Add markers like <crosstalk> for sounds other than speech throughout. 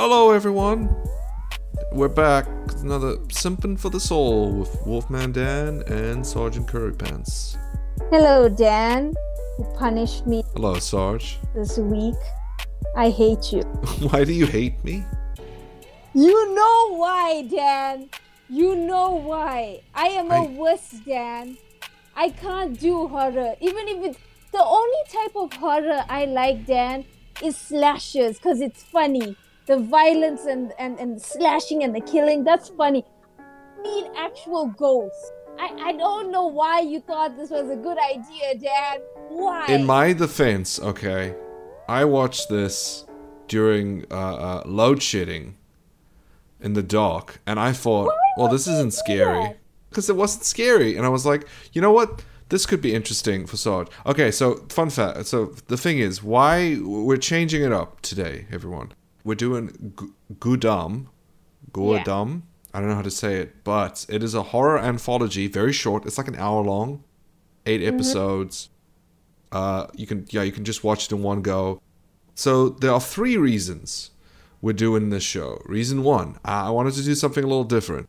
Hello, everyone. We're back with another Simpin' for the Soul with Wolfman Dan and Sergeant Currypants. Hello, Dan, who punished me Hello, Sarge. this week. I hate you. <laughs> Why do you hate me? You know why, Dan. You know why. I am a I- wuss, Dan. I can't do horror. Even if it's the only type of horror I like, Dan, is slashers because it's funny. The violence and, and, and slashing and the killing, that's funny. I need actual ghosts. I, I don't know why you thought this was a good idea, Dad. Why? In my defense, okay, I watched this during uh, uh, load shedding in the dark, and I thought, well, this isn't scary. Because it wasn't scary. And I was like, you know what? This could be interesting for Sarge. Okay, so fun fact. So the thing is, why we're changing it up today, everyone. We're doing Gu- Goedam. Goedam. I don't know how to say it, but it is a horror anthology, very short. It's like an hour long, 8 episodes. Uh, you can yeah, you can just watch it in one go. So there are three reasons we're doing this show. Reason one, I I wanted to do something a little different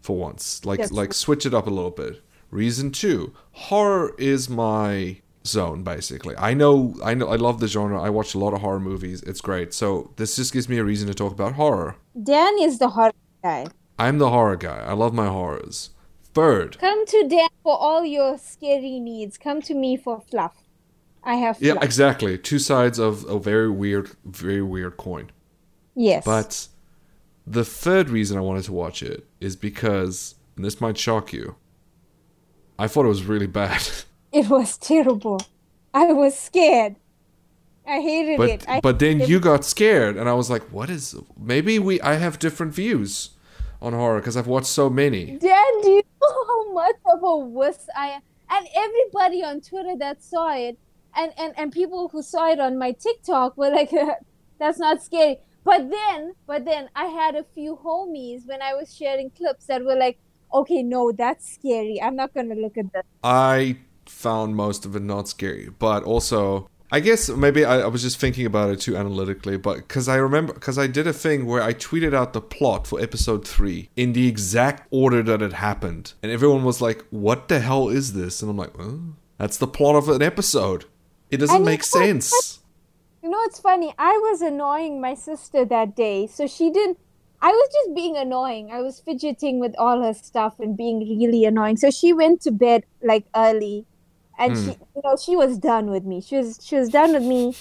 for once, like Yes. like switch it up a little bit. Reason two, horror is my zone basically. I know I know I love the genre. I watch a lot of horror movies. It's great. So this just gives me a reason to talk about horror. Dan is the horror guy. I'm the horror guy. I love my horrors. Third, Come to Dan for all your scary needs. Come to me for fluff. I have yeah, exactly. Two sides of a very weird, very weird coin. yes. But the third reason I wanted to watch it is because, and this might shock you, I thought it was really bad. <laughs> it was terrible. I was scared. I hated but it. I but then hated you got scared, and I was like, what is? Maybe we I have different views on horror because I've watched so many. Dan, do you know how much of a wuss I am? And everybody on Twitter that saw it, and, and, and people who saw it on my TikTok were like, <laughs> that's not scary. But then, but then I had a few homies when I was sharing clips that were like, okay, no, that's scary. I'm not going to look at that. I found most of it not scary, but also I guess maybe I, I was just thinking about it too analytically, but because I remember because I did a thing where I tweeted out the plot for episode three in the exact order that it happened, and everyone was like, "What the hell is this?" And I'm like, oh, "That's the plot of an episode. It doesn't And make sense." You know, it's funny. I was annoying my sister that day, so she didn't. I was just being annoying. I was fidgeting with all her stuff and being really annoying. So she went to bed like early, and Hmm. she, you know, she was done with me. She was, she was done with me.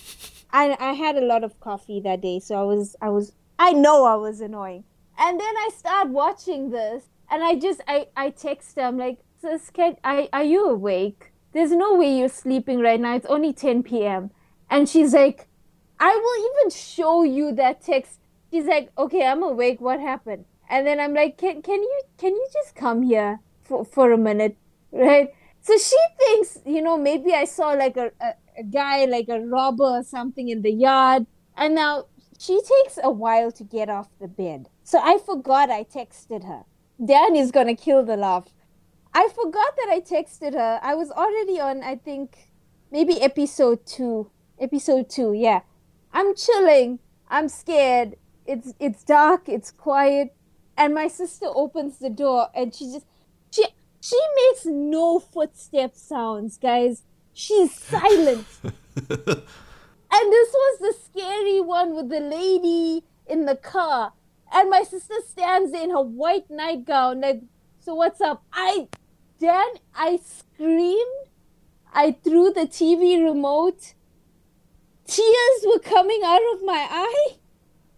I, I had a lot of coffee that day, so I was, I was, I know I was annoying. And then I start watching this, and I just, I, I text her. I'm like, sis, can, are, are you awake? There's no way you're sleeping right now. It's only 10 p.m. And she's like, I will even show you that text. She's like, okay, I'm awake. What happened? And then I'm like, can can you can you just come here for for a minute, <laughs> right? So she thinks, you know, maybe I saw like a, a, a guy, like a robber or something in the yard. And now she takes a while to get off the bed. So I forgot I texted her. Dan is gonna kill the laugh. I forgot that I texted her. I was already on, I think, maybe episode two. Episode two, yeah. I'm chilling. I'm scared. It's it's dark. It's quiet. And my sister opens the door, and she just she she makes no footstep sounds, guys. She's silent. <laughs> and this was the scary one with the lady in the car. And my sister stands in her white nightgown, like, so what's up? I then I screamed. I threw the TV remote tears were coming out of my eye. <laughs>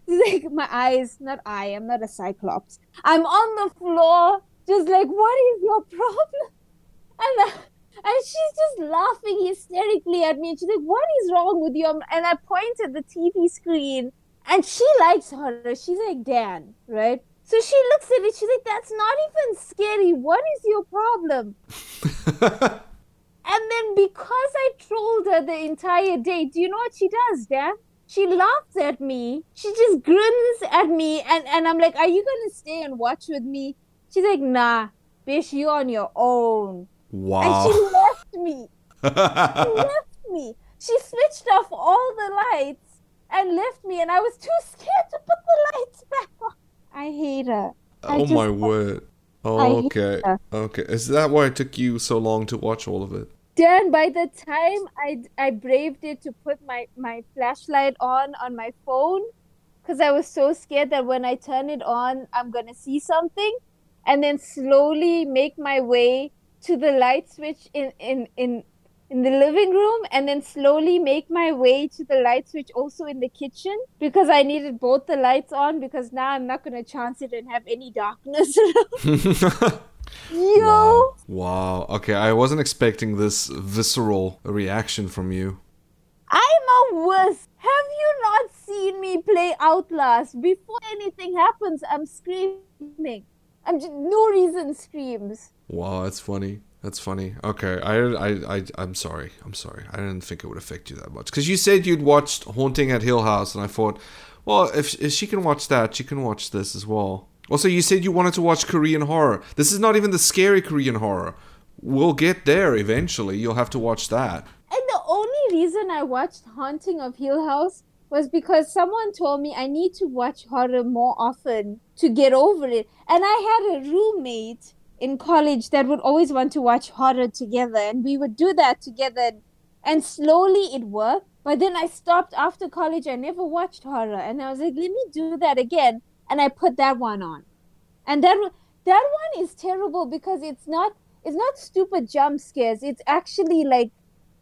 Like my eyes, not I, I'm not a cyclops. I'm on the floor, just like, what is your problem? <laughs> And, uh, and she's just laughing hysterically at me. And she's like, what is wrong with you? And I point at the TV screen, and she likes horror. She's like, Dan, right? So she looks at it, she's like, that's not even scary. What is your problem? <laughs> And then because I trolled her the entire day, do you know what she does, Dan? She laughs at me. She just grins at me and, and I'm like, Are you gonna stay and watch with me? She's like, nah, bitch, you on your own. Wow. And she left me. <laughs> She left me. She switched off all the lights and left me, and I was too scared to put the lights back on. I hate her. I oh my word. Oh, okay. Okay. Is that why it took you so long to watch all of it? Dan, by the time I, I braved it to put my, my flashlight on on my phone, because I was so scared that when I turn it on, I'm going to see something, and then slowly make my way to the light switch in, in, in, in the living room, and then slowly make my way to the light switch also in the kitchen, because I needed both the lights on, because now I'm not going to chance it and have any darkness. <laughs> <laughs> Yo! Wow. Wow. Okay, I wasn't expecting this visceral reaction from you. I'm a wuss. Have you not seen me play Outlast? Before anything happens, I'm screaming. I'm just no reason screams. Wow, that's funny. That's funny. Okay, I, I, I, I'm sorry. I'm sorry. I didn't think it would affect you that much because you said you'd watched Haunting at Hill House, and I thought, well, if if she can watch that, she can watch this as well. Also, you said you wanted to watch Korean horror. This is not even the scary Korean horror. We'll get there eventually. You'll have to watch that. And the only reason I watched Haunting of Hill House was because someone told me I need to watch horror more often to get over it. And I had a roommate in college that would always want to watch horror together, and we would do that together. And slowly it worked. But then I stopped after college. I never watched horror, and I was like, let me do that again. And I put that one on, and that that one is terrible because it's not it's not stupid jump scares. It's actually like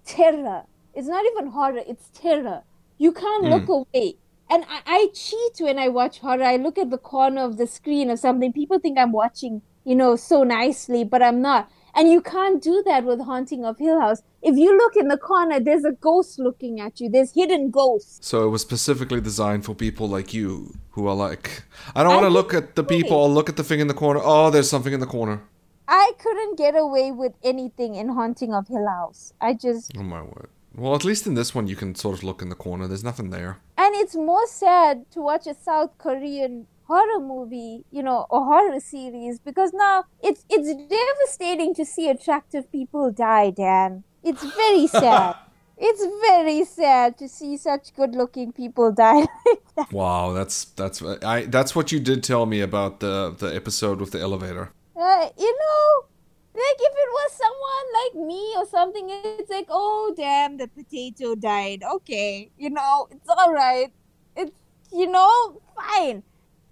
terror. It's not even horror, it's terror. You can't look mm. away. And I, I cheat when I watch horror. I look at the corner of the screen or something. People think I'm watching, you know, so nicely, but I'm not. And you can't do that with Haunting of Hill House. If you look in the corner, there's a ghost looking at you. There's hidden ghosts. So it was specifically designed for people like you who are like, I don't want to look at the people. I'll look at the thing in the corner. Oh, there's something in the corner. I couldn't get away with anything in Haunting of Hill House. I just Oh my word. Well, at least in this one, you can sort of look in the corner. There's nothing there. And it's more sad to watch a South Korean horror movie, you know, a horror series because now it's it's devastating to see attractive people die, Dan. It's very <laughs> sad. it's very sad to see such good-looking people die <laughs> like that. Wow, that's that's I that's what you did tell me about the the episode with the elevator. Uh, you know, like if it was someone like me or something, it's like, oh damn, the potato died. Okay, you know, it's all right. It's you know, fine.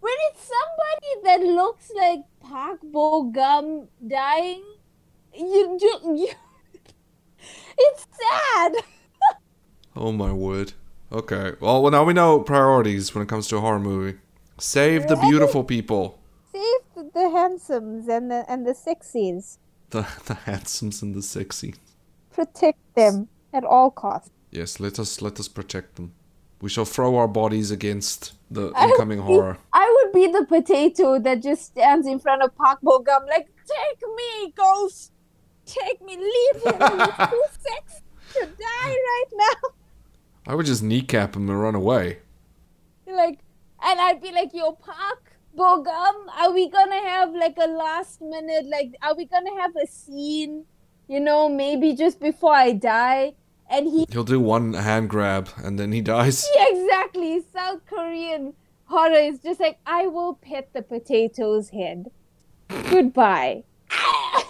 When it's somebody that looks like Park Bo Gum dying, you you, you <laughs> it's sad. <laughs> Oh my word. Okay. Well, well, now we know priorities when it comes to a horror movie. Save the beautiful people. Save the, the handsomes and the and the sexies. <laughs> The the handsomes and the sexy. Protect them at all costs. Yes, let us let us protect them. We shall throw our bodies against the I incoming be- horror. I would be the potato that just stands in front of Park Bo Gum, like, take me, ghost! Take me, leave him! He's too sexy to die right now! I would just kneecap him and run away. Like, and I'd be like, yo, Park Bo Gum, are we gonna have like a last minute, like, are we gonna have a scene, you know, maybe just before I die? And he He'll do one hand grab and then he dies. Yeah, <laughs> exactly. South Korean horror is just like I will pet the potato's head. Goodbye. <laughs> I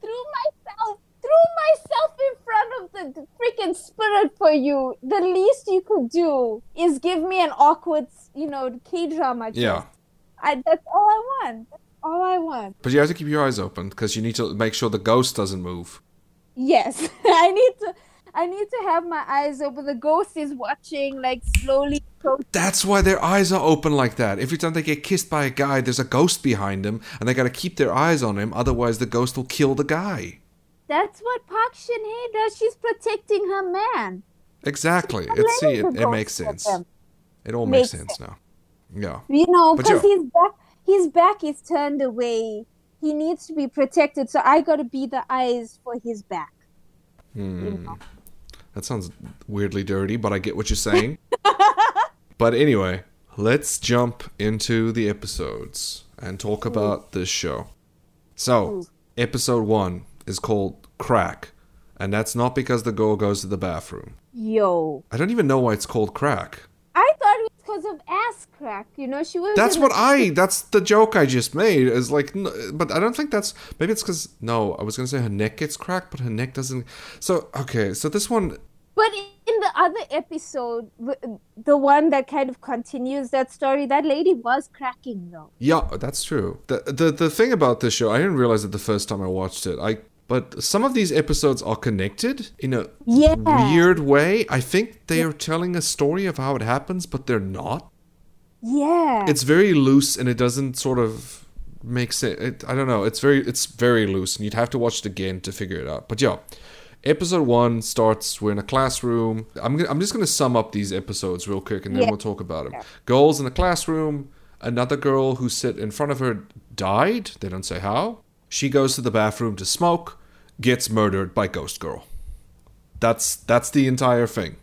threw myself, threw myself in front of the freaking spirit for you. The least you could do is give me an awkward, you know, K drama. Yeah. I, that's all I want. That's all I want. But you have to keep your eyes open because you need to make sure the ghost doesn't move. Yes, <laughs> I need to. I need to have my eyes open. The ghost is watching, like slowly. That's why their eyes are open like that. Every time they get kissed by a guy, there's a ghost behind them, and they gotta keep their eyes on him, otherwise the ghost will kill the guy. That's what Park Shin Hye does. She's protecting her man. Exactly. It's see, it, it makes sense. It all makes, Makes sense now. Yeah. You know, because yeah. his back, his back is turned away. He needs to be protected. So I got to be the eyes for his back. Hmm. That sounds weirdly dirty, but I get what you're saying. <laughs> but anyway, let's jump into the episodes and talk about this show. So, episode one is called Crack, and that's not because the girl goes to the bathroom. Yo, I don't even know why it's called Crack. Ass crack. You know, she was. That's what I. That's the joke I just made. Is like, n- but I don't think that's. Maybe it's because no, I was gonna say her neck gets cracked, but her neck doesn't. So okay, so this one, But in the other episode, the one that kind of continues that story, that lady was cracking though. yeah, that's true. The the the thing about this show, I didn't realize it the first time I watched it. I but some of these episodes are connected in a Yeah. weird way. I think they are telling a story of how it happens, but they're not. Yeah. It's very loose and it doesn't sort of make sense. It, I don't know. It's very it's very loose, and you'd have to watch it again to figure it out. But yeah, episode one starts. We're in a classroom. I'm gonna, I'm just gonna sum up these episodes real quick, and then Yeah. we'll talk about them. Girls in the classroom. Another girl who sit in front of her died. They don't say how. She goes to the bathroom to smoke. Gets murdered by Ghost Girl. That's that's the entire thing,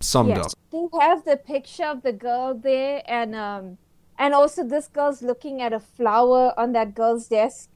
summed up. Yes. They have the picture of the girl there, and um, and also this girl's looking at a flower on that girl's desk,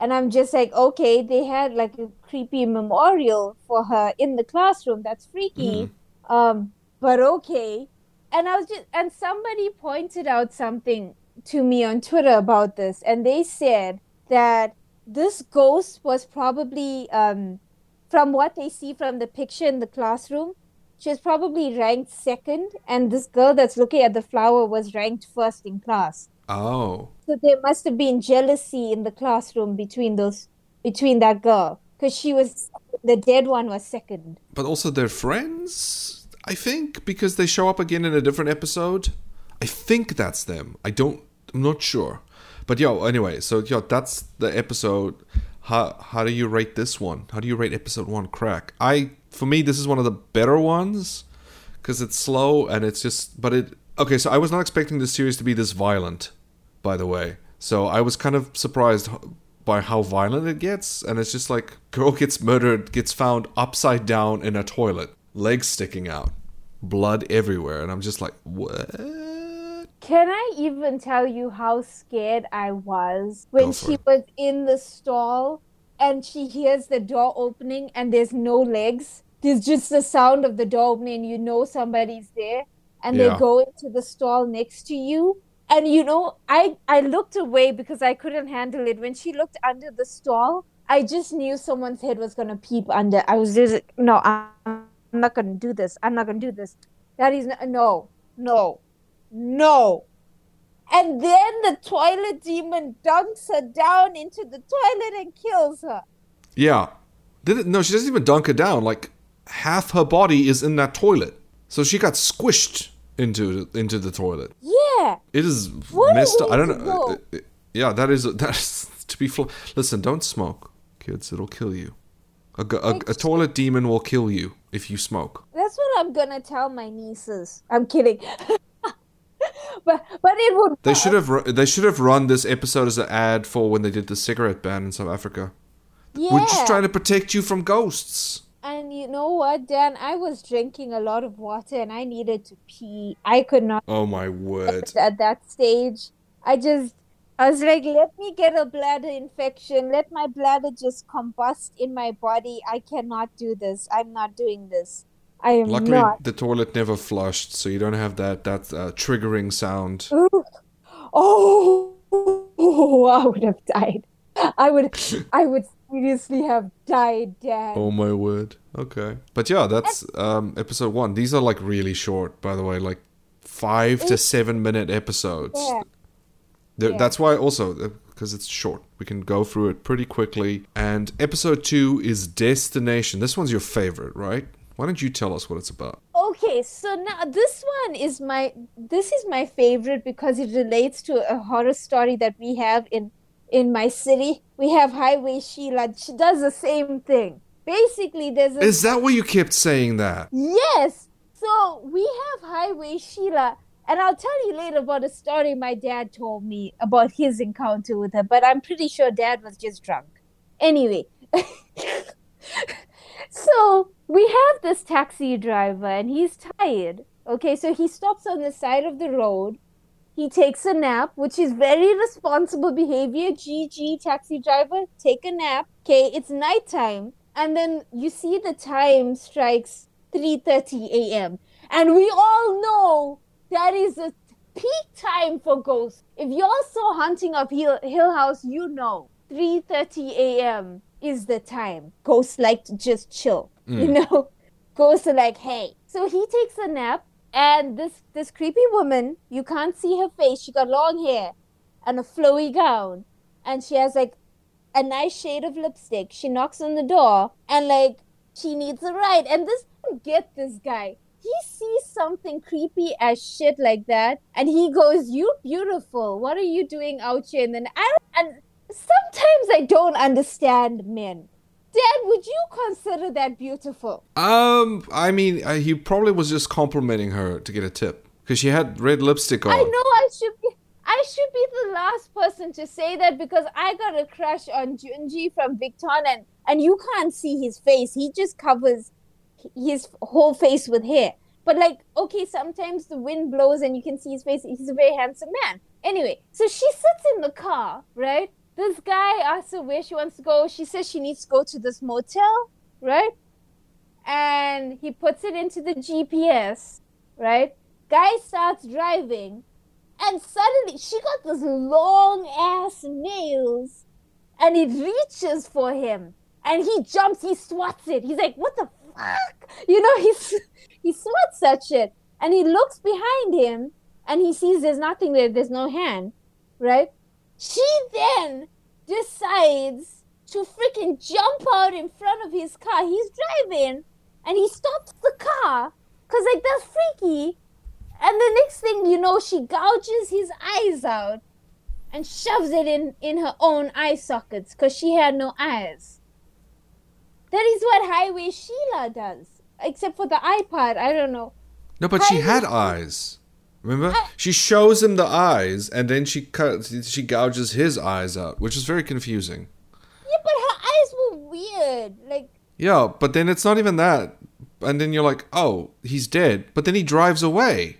and I'm just like, okay, they had like a creepy memorial for her in the classroom. That's freaky, um, but okay. And I was just, and somebody pointed out something to me on Twitter about this, and they said that this ghost was probably um, from what they see from the picture in the classroom she was probably ranked second, and this girl that's looking at the flower was ranked first in class. Oh, So there must have been jealousy in the classroom between those, between that girl, because she was the dead one was second. but also they're friends, I think, because they show up again in a different episode. I think that's them. I don't. I'm not sure. But yo, anyway, so yo, that's the episode. How how do you rate this one? How do you rate episode one? Crack. I for me, this is one of the better ones because it's slow and it's just. But it okay. So I was not expecting this series to be this violent. By the way, so I was kind of surprised by how violent it gets, and it's just like girl gets murdered, gets found upside down in a toilet, legs sticking out, blood everywhere, and I'm just like, what? Can I even tell you how scared I was when she it. was in the stall and she hears the door opening and there's no legs? There's just the sound of the door opening and you know somebody's there and Yeah. they go into the stall next to you. And you know, I, I looked away because I couldn't handle it. When she looked under the stall, I just knew someone's head was gonna peep under. I was just no, I'm not gonna do this. I'm not gonna do this. That is no, no, no. And then the toilet demon dunks her down into the toilet and kills her. Yeah. Did it, no, she doesn't even dunk her down. Like half her body is in that toilet, so she got squished into into the toilet. Yeah. It is What messed up. I don't know. Uh, uh, Yeah, that is that is <laughs> to be. Fl- Listen, don't smoke, kids. It'll kill you. A a toilet demon will kill you if you smoke. That's what I'm gonna tell my nieces. I'm kidding. <laughs> <laughs> but but it would They should have they should have run this episode as an ad for when they did the cigarette ban in South Africa. yeah. We're just trying to protect you from ghosts. And you know what, Dan? I was drinking a lot of water and I needed to pee. I could not Oh my word! <laughs> at that stage. I just, I was like, let me get a bladder infection. Let my bladder just combust in my body. I cannot do this. I'm not doing this. I am Luckily, not. the toilet never flushed, so you don't have that that uh, triggering sound. Ooh. Oh, <laughs> I would have died. I would, <laughs> I would seriously have died, Dan. Oh my word. Okay. But yeah, that's um episode 1. These are like really short, by the way, like 5 to 7 minute episodes. Yeah. Yeah. That's why also because it's short. We can go through it pretty quickly. And episode 2 is Destination. This one's your favorite, right? Why don't you tell us what it's about? Okay, so now this one is my this is my favorite because it relates to a horror story that we have in in my city. We have Highway Sheila. She does the same thing. Basically, there's a Is that why you kept saying that? yes. So we have Highway Sheila, and I'll tell you later about a story my dad told me about his encounter with her. But I'm pretty sure dad was just drunk. Anyway, <laughs> so we have this taxi driver, and he's tired. Okay, so he stops on the side of the road. He takes a nap, which is very responsible behavior. GG, taxi driver, take a nap. Okay, it's nighttime, and then you see the time strikes 3:30 a.m. And we all know that is a peak time for ghosts. If y'all saw Hunting of Hill, Hill House, you know 3:30 a.m. is the time. Ghosts like to just chill. You mm. know, <laughs> ghosts are like, hey. So he takes a nap, and this this creepy woman, you can't see her face. She got long hair and a flowy gown, and she has like a nice shade of lipstick. She knocks on the door, and like she needs a ride. And this get this guy. He sees something creepy as shit like that, and he goes, "You beautiful. What are you doing out here?" And then I and sometimes I don't understand men. Dad, would you consider that beautiful? Um, I mean, uh, he probably was just complimenting her to get a tip because she had red lipstick on. I know I should be. I should be the last person to say that because I got a crush on Junji from Victon, and and you can't see his face. He just covers his whole face with hair. But like, okay, sometimes the wind blows and you can see his face. He's a very handsome man. Anyway, so she sits in the car, right? This guy asks her where she wants to go. She says she needs to go to this motel, right? And he puts it into the GPS, right? Guy starts driving, and suddenly she got this long ass nails, and it reaches for him, and he jumps, he swats it. He's like, "What the fuck?" You know, he's <laughs> he swats that shit, and he looks behind him, and he sees there's nothing there. There's no hand, right? She then decides to freaking jump out in front of his car. He's driving, and he stops the car, cause like that's freaky. And the next thing you know, she gouges his eyes out and shoves it in, in her own eye sockets because she had no eyes. That is what Highway Sheila does. Except for the iPod, I don't know. No, but she had eyes. Remember? She shows him the eyes, and then she cuts. She gouges his eyes out, which is very confusing. Yeah, but her eyes were weird. Like, Yeah, but then it's not even that. And then you're like, oh, he's dead. But then he drives away.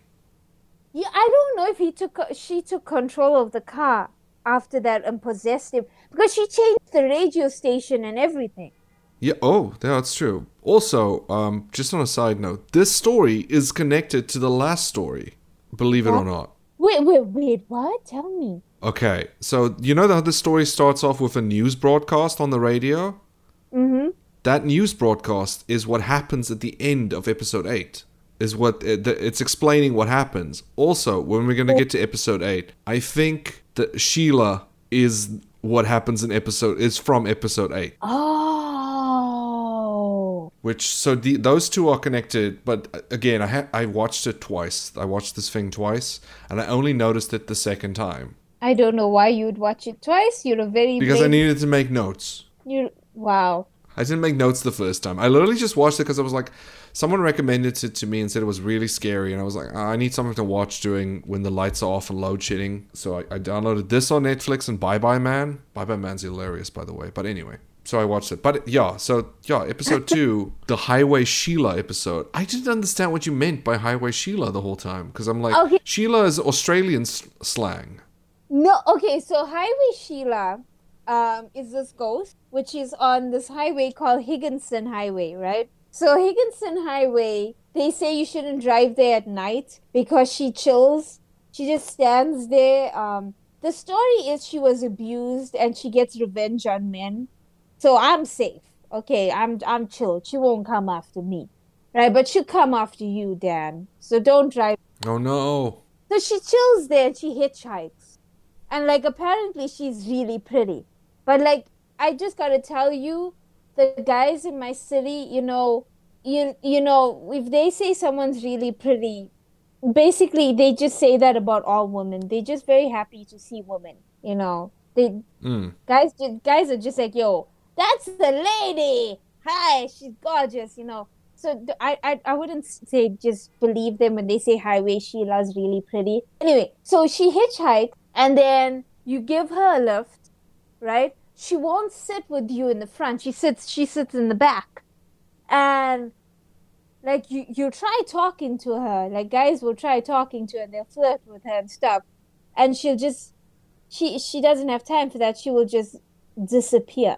yeah, I don't know if he took she took control of the car after that and possessed him because she changed the radio station and everything. Yeah. Oh, that's true. Also, um, just on a side note, this story is connected to the last story. Believe it or not. Wait, wait, wait, what? Tell me. Okay, so you know how the story starts off with a news broadcast on the radio? Mm-hmm. That news broadcast is what happens at the end of episode 8. Is what it, it's explaining what happens. Also, when we're going to get to episode 8, I think that Sheila is what happens in episode is from episode 8. Oh. Which so the, those two are connected, but uh, again, I ha- I watched it twice. I watched this thing twice, and I only noticed it the second time I don't know why you'd watch it twice. You're a very because I needed to make notes. You wow. I didn't make notes the first time. I literally just watched it because I was like, someone recommended it to me and said it was really scary, and I was like, "Ah, I need something to watch during when the lights are off and load shedding. So I, I downloaded this on Netflix and Bye Bye Man. Bye Bye Man's hilarious, by the way. But anyway, so I watched it. But yeah, so yeah, episode two, <laughs> the Highway Sheila episode. I didn't understand what you meant by Highway Sheila the whole time because I'm like, Okay. Sheila is Australian s- slang. No, okay, so Highway Sheila um, is this ghost, which is on this highway called Higginson Highway, right? So Higginson Highway, they say you shouldn't drive there at night because she chills. She just stands there. Um, the story is she was abused and she gets revenge on men. So I'm safe. Okay, I'm I'm chill. She won't come after me. Right? But she'll come after you, Dan. So don't drive Oh no. so she chills there and she hitchhikes. And like apparently she's really pretty. But like I just gotta tell you, the guys in my city, you know, you you know, if they say someone's really pretty, basically they just say that about all women. They're just very happy to see women, you know. They Mm. guys guys are just like, yo, that's the lady. Hi, she's gorgeous, you know. So I, I I wouldn't say just believe them when they say highway Sheila's really pretty. Anyway, so she hitchhiked and then you give her a lift, right? She won't sit with you in the front. She sits she sits in the back. And like you you try talking to her, like guys will try talking to her and they'll flirt with her and stuff. And she'll just she she doesn't have time for that. She will just disappear.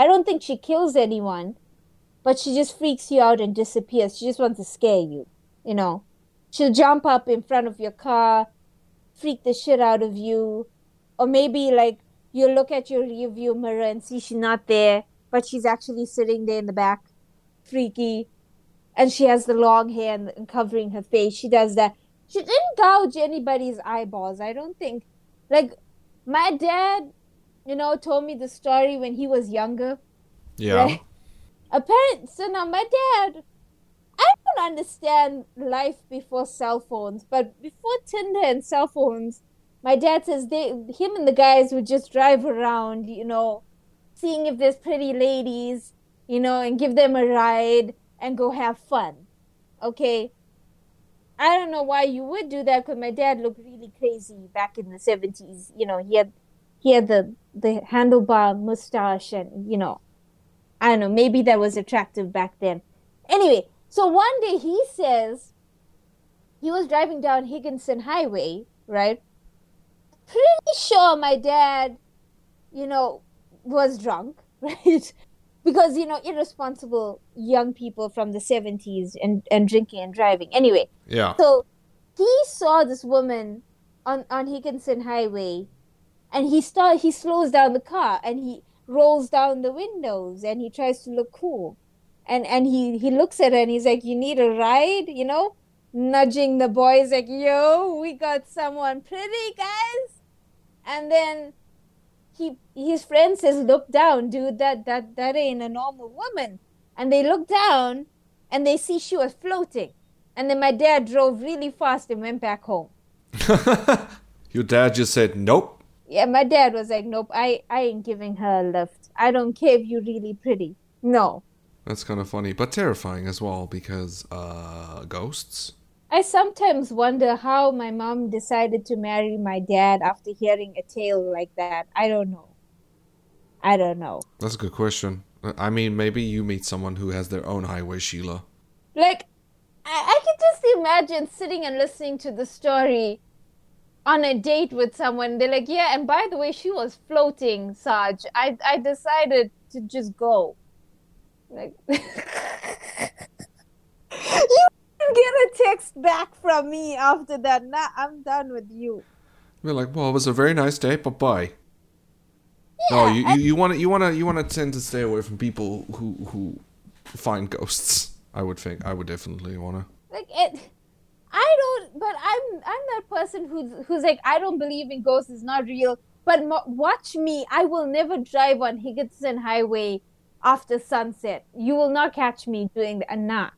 I don't think she kills anyone, but she just freaks you out and disappears. She just wants to scare you, you know. She'll jump up in front of your car freak the shit out of you. Or maybe like you look at your rearview mirror and see she's not there, but she's actually sitting there in the back, freaky. And she has the long hair and, and covering her face. She does that. She didn't gouge anybody's eyeballs, I don't think. Like, my dad, you know, told me the story when he was younger. Yeah. Right? Apparently, so now my dad, I don't understand life before cell phones, but before Tinder and cell phones, my dad says they, him and the guys would just drive around, you know, seeing if there's pretty ladies, you know, and give them a ride and go have fun. Okay. I don't know why you would do that because my dad looked really crazy back in the seventies. You know, he had he had the the handlebar mustache and you know, I don't know, maybe that was attractive back then. Anyway, so one day he says he was driving down Higginson Highway, right? Pretty sure my dad, you know, was drunk, <laughs> right? because you know irresponsible young people from the 70s and, and drinking and driving anyway Yeah. so he saw this woman on, on Higginson Highway and he start he slows down the car and he rolls down the windows and he tries to look cool. And and he, he looks at her and he's like, You need a ride, you know? Nudging the boys like, Yo, we got someone pretty guys and then he his friend says, Look down, dude, that that that ain't a normal woman. And they look down and they see she was floating. And then my dad drove really fast and went back home. <laughs> Your dad just said nope. Yeah, my dad was like, Nope, I, I ain't giving her a lift. I don't care if you're really pretty. No. That's kind of funny, but terrifying as well because uh ghosts. I sometimes wonder how my mom decided to marry my dad after hearing a tale like that. I don't know. I don't know. That's a good question. I mean, maybe you meet someone who has their own highway, Sheila. Like, I, I can just imagine sitting and listening to the story on a date with someone. They're like, yeah, and by the way, she was floating, Sarge. I, I decided to just go. Like, <laughs> you get a text back from me after that. Nah, I'm done with you. We're like, well, it was a very nice day, but bye. no, oh, you, you, you want to you want to you want to tend to stay away from people who who find ghosts. I would think I would definitely want to. like it i don't but i'm i'm that person who's who's like i don't believe in ghosts it's not real. But mo- watch me i will never drive on higginson highway after sunset. You will not catch me doing that nah.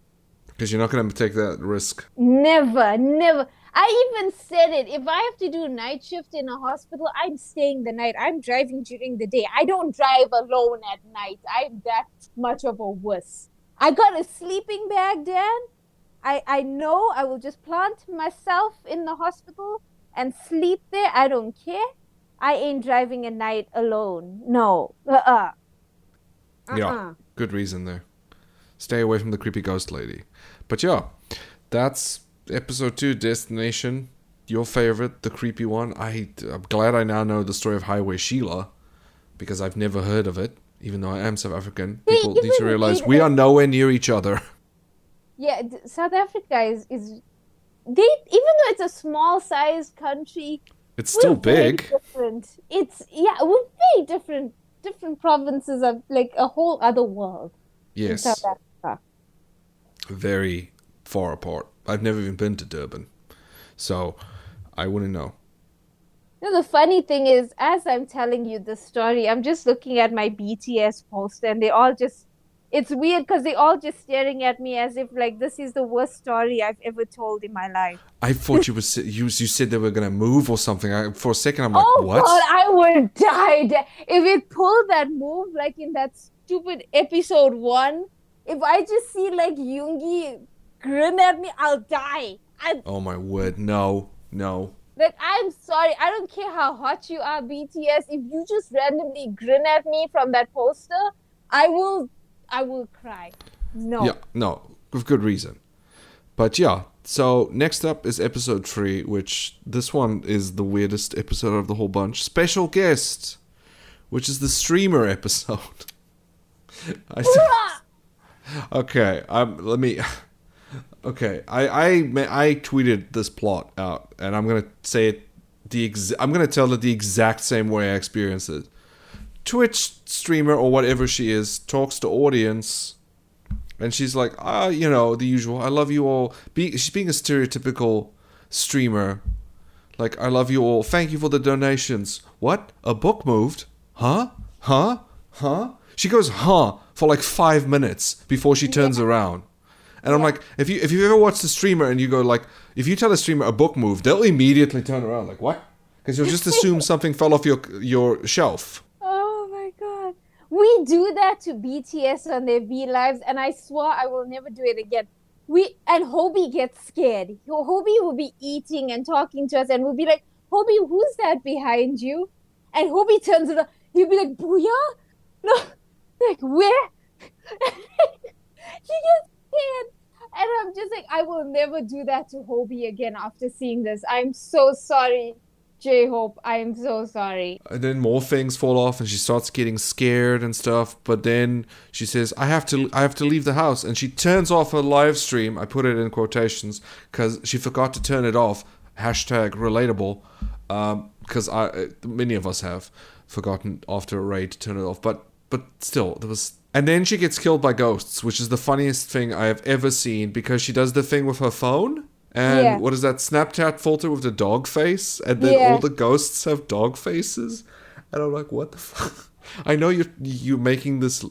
Because you're not going to take that risk. never never. I even said it if i have to do night shift in a hospital i'm staying the night. I'm driving during the day. I don't drive alone at night. I'm that much of a wuss. I got a sleeping bag dan I, I know I will just plant myself in the hospital and sleep there. I don't care. I ain't driving at night alone. No. Uh-uh. Yeah, Uh-uh. good reason there. Stay away from the creepy ghost lady. But yeah, that's episode two, Destination. Your favorite, the creepy one. I, I'm glad I now know the story of Highway Sheila because I've never heard of it. Even though I am South African, people need to realize we are nowhere near each other. <laughs> Yeah, South Africa is, is they even though it's a small sized country, It's still big. Different. It's yeah, we're very different. Different provinces of like a whole other world Yes, South Africa. very far apart. I've never even been to Durban, so I wouldn't know. You know, the funny thing is, as I'm telling you this story, I'm just looking at my BTS poster and they all just, it's weird because they all just staring at me as if like this is the worst story I've ever told in my life. I thought you was <laughs> you, you said they were gonna move or something. I, for a second, I'm like, oh what? God, I would <laughs> die if it pulled that move like in that stupid episode one. If I just see like Yoongi grin at me, I'll die. I Oh my word! No, no. Like, I'm sorry. I don't care how hot you are, BTS. If you just randomly grin at me from that poster, I will, I will cry. No. Yeah, no, with good reason. But yeah, so next up is episode three, which this one is the weirdest episode of the whole bunch. Special guest, which is the streamer episode. <laughs> I see. Okay, um, let me. Okay, I I I tweeted this plot out, and I'm gonna say it the ex- I'm gonna tell it the exact same way I experienced it. Twitch streamer or whatever she is talks to audience, and she's like, ah, you know, the usual. I love you all. Be- she's being a stereotypical streamer. Like, I love you all. Thank you for the donations. What? A book moved? Huh? Huh? Huh? She goes, huh, for like five minutes before she turns around. And I'm like, if you if you've ever watched a streamer and you go like, if you tell a streamer a book moved, they'll immediately turn around like, what? Because you'll just assume something fell off your your shelf. We do that to BTS on their V lives, and I swore I will never do it again. We and Hobie gets scared. Hobie will be eating and talking to us, and we'll be like, Hobie, who's that behind you? And Hobie turns around. He'll be like, Booyah? No, <laughs> like where? <laughs> he gets scared. And I'm just like, I will never do that to Hobie again after seeing this. I'm so sorry, J Hope. I'm so sorry. And then more things fall off, and she starts getting scared and stuff. But then she says, "I have to, I have to leave the house," and she turns off her live stream. I put it in quotations because she forgot to turn it off. Hashtag relatable, um, because I many of us have forgotten after a raid to turn it off. But but still, there was. And then she gets killed by ghosts, which is the funniest thing I have ever seen because she does the thing with her phone. And Yeah. what is that Snapchat filter with the dog face? And then Yeah. all the ghosts have dog faces. And I'm like, what the fuck? <laughs> I know you're you making this.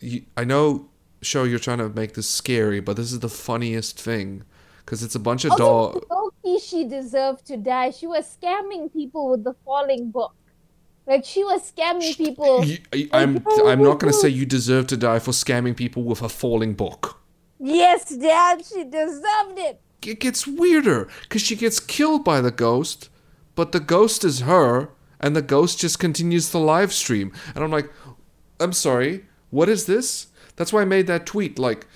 You, I know, show you're trying to make this scary, but this is the funniest thing because it's a bunch of oh, Also, dog. Loki, she deserved to die. She was scamming people with the falling book. Like she was scamming people. You- I'm I'm not gonna say you deserve to die for scamming people with a falling book. Yes, Dad, she deserved it. It gets weirder because she gets killed by the ghost, but the ghost is her, and the ghost just continues the live stream. And I'm like, I'm sorry, what is this? That's why I made that tweet. Like,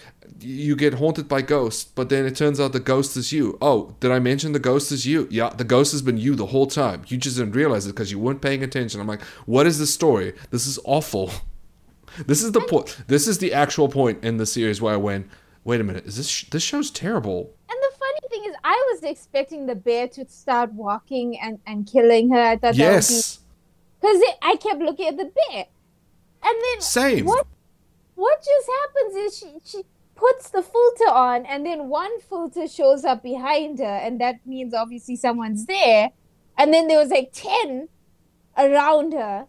you get haunted by ghosts, but then it turns out the ghost is you. Oh, did I mention the ghost is you? Yeah, the ghost has been you the whole time. You just didn't realize it because you weren't paying attention. I'm like, what is the story? This is awful. <laughs> This is the point. This is the actual point in the series where I went. Wait a minute. Is this sh- this show's terrible? And the thing is, I was expecting the bear to start walking and, and killing her. I thought Yes. that would be because I kept looking at the bear, and then Same. What what just happens is she she puts the filter on, and then one filter shows up behind her, and that means obviously someone's there. And then there was like ten around her,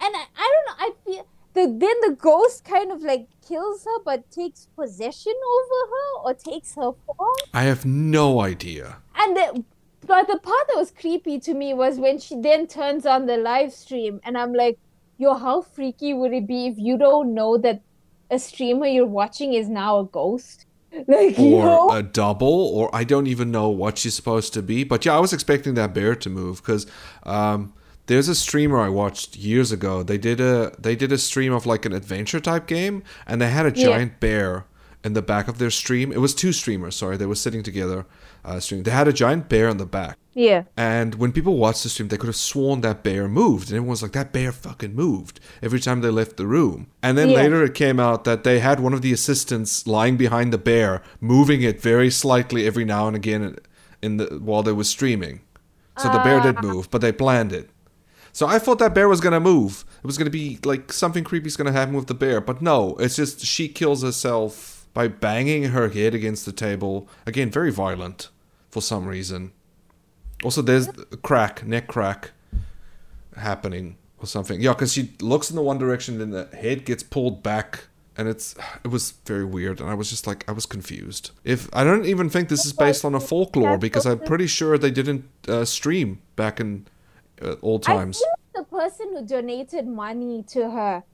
and I, I don't know. I feel the then the ghost kind of like kills her, but takes possession over her or takes her form. I have no idea. And the, but the part that was creepy to me was when she then turns on the live stream, and I'm like, yo, how freaky would it be if you don't know that a streamer you're watching is now a ghost? <laughs> Like, you know? Or a double, or I don't even know what she's supposed to be. But yeah, I was expecting that bear to move because um, there's a streamer I watched years ago. They did a they did a stream of like an adventure type game, and they had a Yeah. giant bear in the back of their stream. It was two streamers. Sorry, they were sitting together uh, streaming. They had a giant bear in the back. yeah. And when people watched the stream, they could have sworn that bear moved. And everyone was like, that bear fucking moved every time they left the room. And then Yeah. later it came out that they had one of the assistants lying behind the bear, moving it very slightly every now and again in the while they were streaming. So the bear did move, but they planned it. So I thought that bear was gonna move. It was gonna be like something creepy's gonna happen with the bear, but no, it's just she kills herself by banging her head against the table. Again, very violent for some reason. Also, there's a crack, neck crack happening or something. Yeah, because she looks in the one direction, then the head gets pulled back, and it's it was very weird. And I was just like, I was confused. If I don't even think this is based on a folklore, because I'm pretty sure they didn't uh, stream back in uh, old times. the person who donated money to her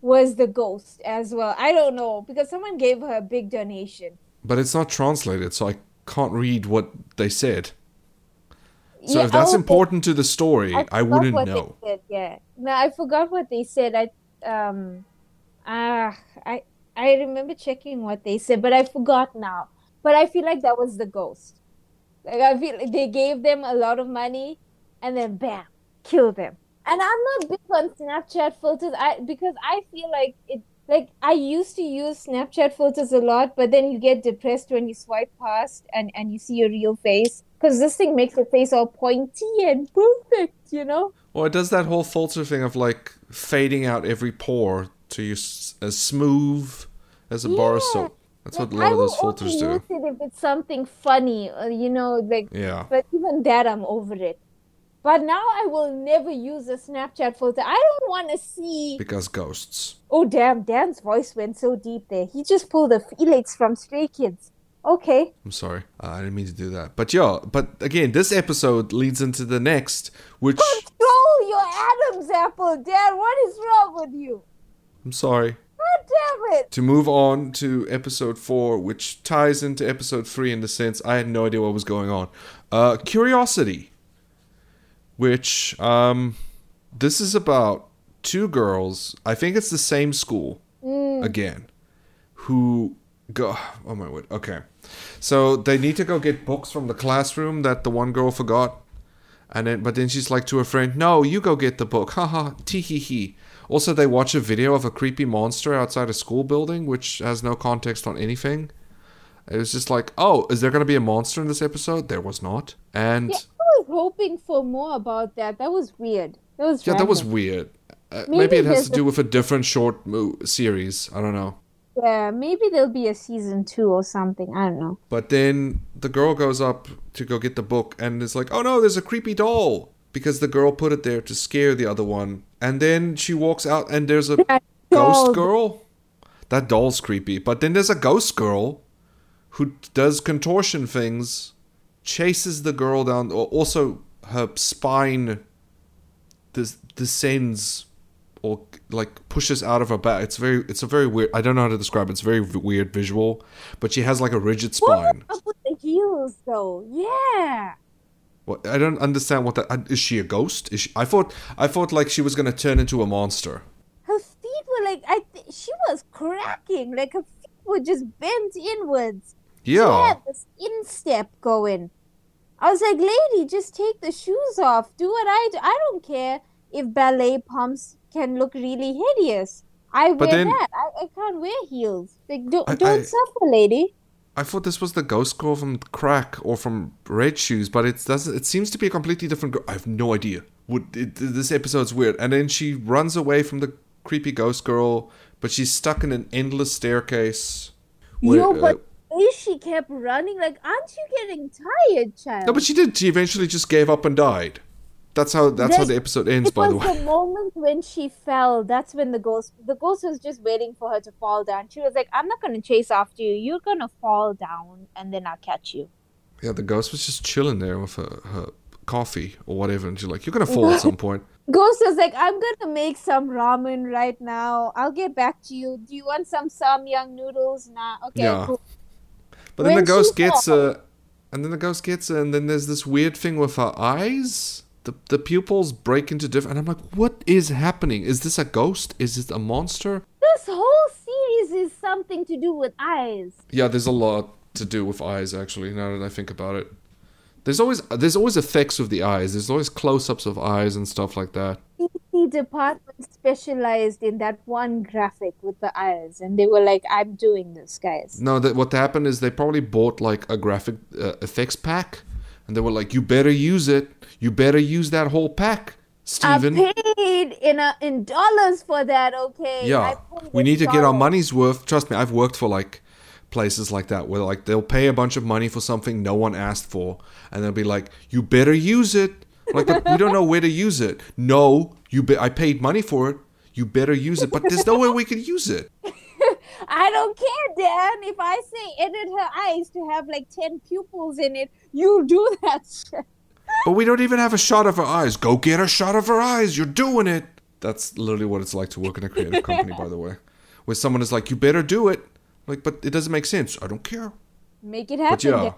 was the ghost as well. I don't know because someone gave her a big donation. But it's not translated, so I can't read what they said. So Yeah, if that's oh, important to the story, I, forgot wouldn't what know. Said, yeah. No, I forgot what they said. I um ah I I remember checking what they said, but I forgot now. But I feel like that was the ghost. Like I feel like they gave them a lot of money and then bam, kill them. And I'm not big on Snapchat filters. I because I feel like it like I used to use Snapchat filters a lot, but then you get depressed when you swipe past and, and you see your real face. because this thing makes your face all pointy and perfect, you know. Well, it does that whole filter thing of like fading out every pore to you s- as smooth as a bar of soap. That's what a lot I of those filters only do. use it if it's something funny, uh, you know, like. Yeah. But even that, I'm over it. But now I will never use a Snapchat filter. I don't want to see. Because ghosts. Oh damn! Dan's voice went so deep there. He just pulled a Felix from Stray Kids. Okay. I'm sorry. Uh, I didn't mean to do that. But yeah, but again, this episode leads into the next, which Control your Adam's apple, Dan. What is wrong with you? I'm sorry. God damn it! To move on to episode four, which ties into episode three in the sense I had no idea what was going on. Uh, Curiosity, which um, this is about two girls. I think it's the same school again, who go. Oh my word. Okay, so they need to go get books from the classroom that the one girl forgot. And then, but then she's like to her friend, "No, you go get the book." Ha ha, tee hee hee. Also, they watch a video of a creepy monster outside a school building, which has no context on anything. It was just like, "Oh, is there going to be a monster in this episode?" There was not, and Yeah, was hoping for more about that. That was weird. That was yeah, that was weird. Uh, maybe, Maybe it has to do with a different short mo- series. I don't know. Yeah, maybe there'll be a season two or something. I don't know. But then the girl goes up to go get the book and is like, oh no, there's a creepy doll. Because the girl put it there to scare the other one. And then she walks out and there's a That doll. ghost girl. That doll's creepy. But then there's a ghost girl who does contortion things, chases the girl down. or Also, her spine des- descends or like pushes out of her back. It's very, it's a very weird. I don't know how to describe it. It's very v- weird visual. But she has like a rigid spine. What with the heels, though? Yeah. What, I don't understand what that uh, is. She a ghost? Is she, I thought I thought like she was gonna turn into a monster. Her feet were like I. Th- she was cracking. Like her feet were just bent inwards. Yeah, had this instep going. I was like, lady, just take the shoes off. Do what I do. I don't care if ballet pumps can look really hideous. I wear then- that. I, I can't wear heels. Like, don't, I- don't I- suffer, lady. I thought this was the ghost girl from Crack or from Red Shoes, but it doesn't. It seems to be a completely different girl. I have no idea. Would it, this episode's weird? And then she runs away from the creepy ghost girl, but she's stuck in an endless staircase. where, Yo, uh, is she kept running? Like, aren't you getting tired, child? no, but she did. She eventually just gave up and died. That's how. That's how the episode ends. By the way. the moment when she fell. That's when the ghost, the ghost was just waiting for her to fall down. She was like, "I'm not gonna chase after you. You're gonna fall down, and then I'll catch you." Yeah, the ghost was just chilling there with her, her coffee or whatever, and she's like, "You're gonna fall at some <laughs> point." Ghost was like, "I'm gonna make some ramen right now. I'll get back to you. Do you want some samyang noodles? Nah. Okay, Yeah. cool. But then the ghost gets her, and then the ghost gets her, and then there's this weird thing with her eyes. The the pupils break into different, and I'm like, what is happening? Is this a ghost? Is it a monster? This whole series is something to do with eyes. Yeah, there's a lot to do with eyes actually. Now that I think about it, there's always there's always effects of the eyes. There's always close-ups of eyes and stuff like that. DC department specialized in that one graphic with the eyes, and they were like, "I'm doing this, guys." No, that what happened is they probably bought like a graphic uh, effects pack, and they were like, "You better use it. You better use that whole pack, Steven. I paid in a, in dollars for that. Okay. yeah, we need to get our money's worth. Trust me, I've worked for like places like that where like they'll pay a bunch of money for something no one asked for, and they'll be like, "You better use it." Like, we don't know where to use it. <laughs> No, you. Be- I paid money for it. You better use it, but there's no way we could use it. <laughs> I don't care, Dan. If I say edit her eyes to have like ten pupils in it, you do <laughs> that shit. But we don't even have a shot of her eyes. Go get a shot of her eyes. You're doing it. That's literally what it's like to work in a creative company, by the way. Where someone is like, you better do it. Like, but it doesn't make sense. I don't care. Make it happen. But yeah.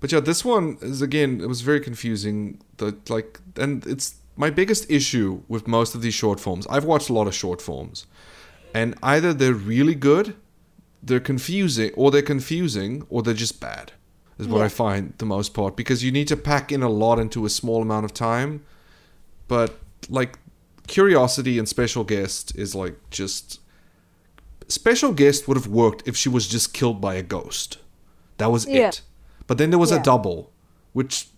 But yeah, this one is again, it was very confusing. The like and it's my biggest issue with most of these short forms. I've watched a lot of short forms. And either they're really good, they're confusing, or they're confusing, or they're just bad. Is what Yeah. I find the most part. Because you need to pack in a lot into a small amount of time. But like curiosity and special guest is like just special guest would have worked if she was just killed by a ghost. That was Yeah. it. But then there was a double, which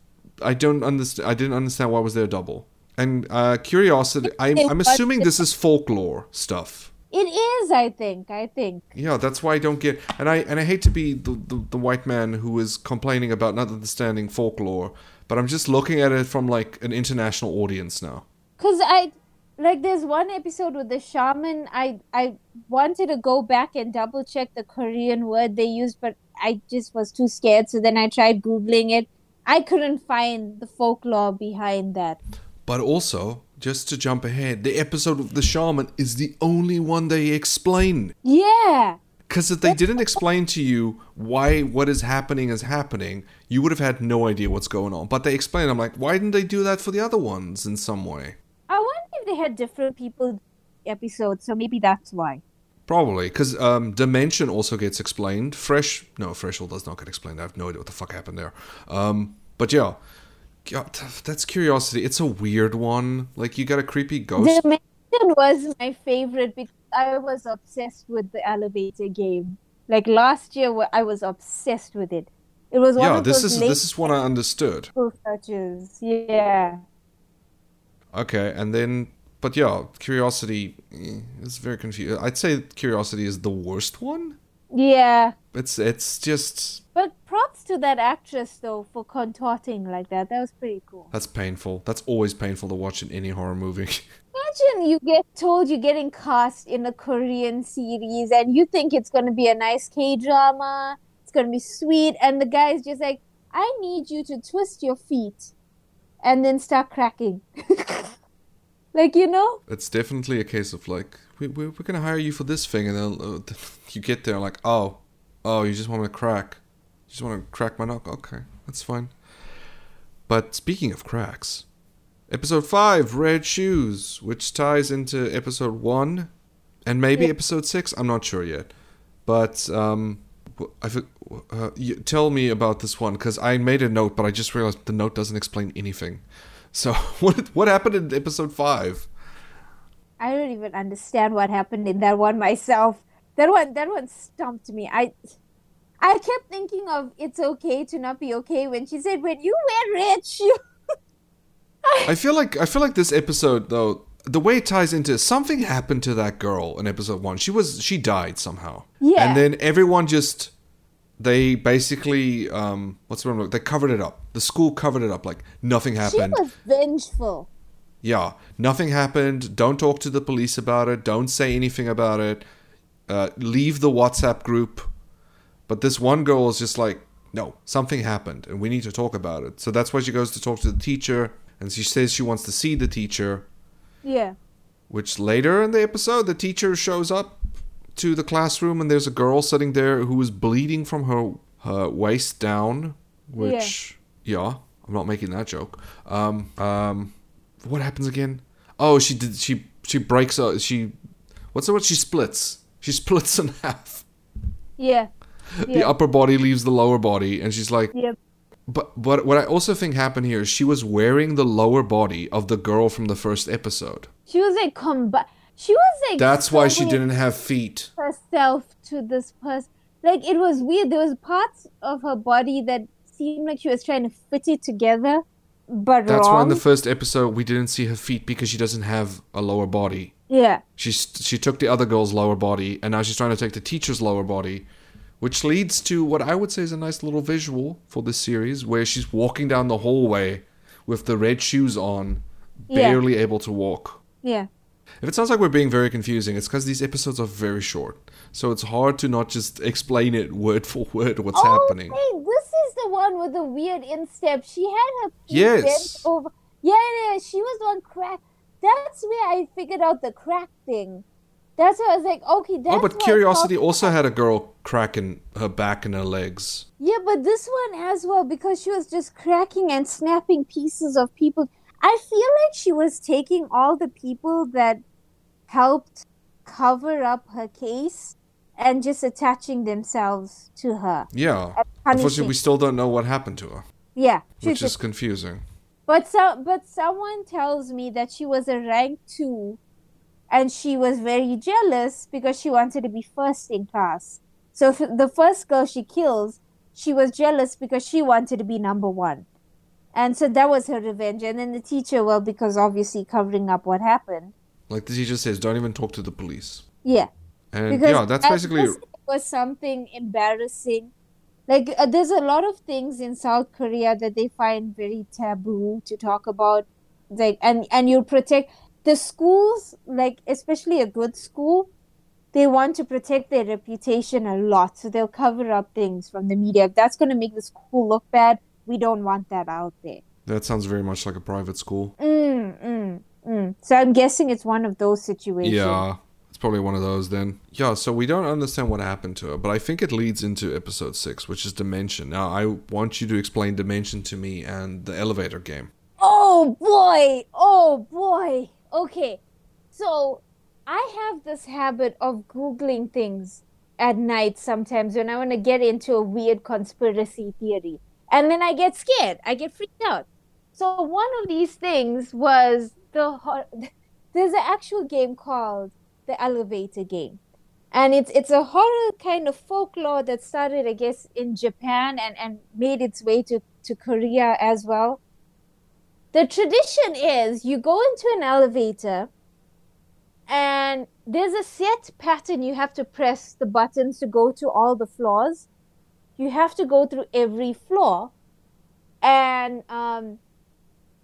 I don't understand. I didn't understand why was there a double. And uh, curiosity. I'm, I'm assuming this is folklore stuff. It is, I think. I think. Yeah, that's why I don't get. And I and I hate to be the, the, the white man who is complaining about not understanding folklore, but I'm just looking at it from like an international audience now. Cause I like there's one episode with the shaman. I I wanted to go back and double check the Korean word they used, but I just was too scared. So then I tried googling it. I couldn't find the folklore behind that. But also, just to jump ahead, the episode of the shaman is the only one they explain. Yeah. Because if they didn't explain to you why what is happening is happening, you would have had no idea what's going on. But they explain. I'm like, why didn't they do that for the other ones in some way? I wonder if they had different people episodes, so maybe that's why. Probably, because um, Dimension also gets explained. Fresh, no, Fresh does not get explained. I have no idea what the fuck happened there. Um, but yeah, God, that's curiosity. It's a weird one. Like you got a creepy ghost. Dimension was my favorite because I was obsessed with the elevator game. Like last year, I was obsessed with it. It was one yeah, of this those is this is what I understood. Searches. Yeah. Okay, and then, but yeah, curiosity eh, is very confusing. I'd say curiosity is the worst one. Yeah. It's it's just But props to that actress though for contorting like that. That was pretty cool. that's painful. That's always painful to watch in any horror movie. <laughs> Imagine you get told you're getting cast in a Korean series and you think it's gonna be a nice K drama, it's gonna be sweet, and the guy's just like, I need you to twist your feet and then start cracking. <laughs> like, you know? it's definitely a case of like we we we're gonna hire you for this thing, and then uh, <laughs> you get there like oh oh you just want to crack, you just want to crack my knuckle. Okay, that's fine. But speaking of cracks, episode five, red shoes, which ties into episode one, and maybe Yeah. episode six. I'm not sure yet, but um. I uh, tell me about this one because I made a note, but I just realized the note doesn't explain anything. So <laughs> what what happened in episode five? I don't even understand what happened in that one myself. That one that one stumped me. I I kept thinking of it's okay to not be okay when she said when you wear red shoes. I feel like I feel like this episode though the way it ties into something happened to that girl in episode one. She was she died somehow. Yeah. And then everyone just they basically um what's the word? They covered it up. The school covered it up like nothing happened. She was vengeful. Yeah, nothing happened. Don't talk to the police about it. Don't say anything about it. Uh, leave the WhatsApp group. But this one girl is just like, no, something happened and we need to talk about it. So that's why she goes to talk to the teacher and she says she wants to see the teacher. Yeah. Which later in the episode, the teacher shows up to the classroom and there's a girl sitting there who is bleeding from her, her waist down. Which, yeah. I'm not making that joke. Um, um, what happens again? Oh, she did. She she breaks. Uh, she what's the word? She splits. She <laughs> splits in half. Yeah. The Yeah. upper body leaves the lower body, and she's like, Yeah. but but what I also think happened here is she was wearing the lower body of the girl from the first episode. She was like combi- she was like That's why she didn't have feet. herself to this person. Like it was weird. There was parts of her body that seemed like she was trying to fit it together, but That's why in the first episode we didn't see her feet because she doesn't have a lower body. yeah. She she took the other girl's lower body, and now she's trying to take the teacher's lower body, which leads to what I would say is a nice little visual for this series, where she's walking down the hallway with the red shoes on, Yeah. barely able to walk. Yeah. If it sounds like we're being very confusing, it's because these episodes are very short, so it's hard to not just explain it word for word what's oh, happening. Oh, Hey, this is the one with the weird instep. She had her Yes. bent over. Yeah, yeah, yeah, she was on crack. That's where I figured out the crack thing. That's why I was like, okay, oh, that's oh, but Curiosity also had a girl cracking her back and her legs. Yeah, but this one as well because she was just cracking and snapping pieces of people. I feel like she was taking all the people that helped cover up her case and just attaching themselves to her. Yeah. Unfortunately, we still don't know what happened to her, yeah, which is confusing. But so, but someone tells me that she was a rank two, and she was very jealous because she wanted to be first in class. So the first girl she kills, she was jealous because she wanted to be number one. And so that was her revenge. And then the teacher, well, because obviously covering up what happened. Like the teacher says, don't even talk to the police. Yeah. And Because yeah, that's basically it was something embarrassing. Like uh, there's a lot of things in South Korea that they find very taboo to talk about. Like and and you protect the schools, like especially a good school, they want to protect their reputation a lot. So they'll cover up things from the media. If that's going to make the school look bad, we don't want that out there. that sounds very much like a private school. Mm, mm, mm. So I'm guessing it's one of those situations. Yeah, it's probably one of those then. Yeah, so we don't understand what happened to her, but I think it leads into episode six, which is Dimension. Now, I want you to explain Dimension to me and the elevator game. Oh boy! Oh boy! Okay, so I have this habit of Googling things at night sometimes when I want to get into a weird conspiracy theory. And then I get scared, I get freaked out. So one of these things was the. <laughs> There's an actual game called the Elevator Game. And it's it's a horror kind of folklore that started, I guess, in Japan and, and made its way to, to Korea as well the tradition is you go into an elevator and there's a set pattern you have to press the buttons to go to all the floors you have to go through every floor and um,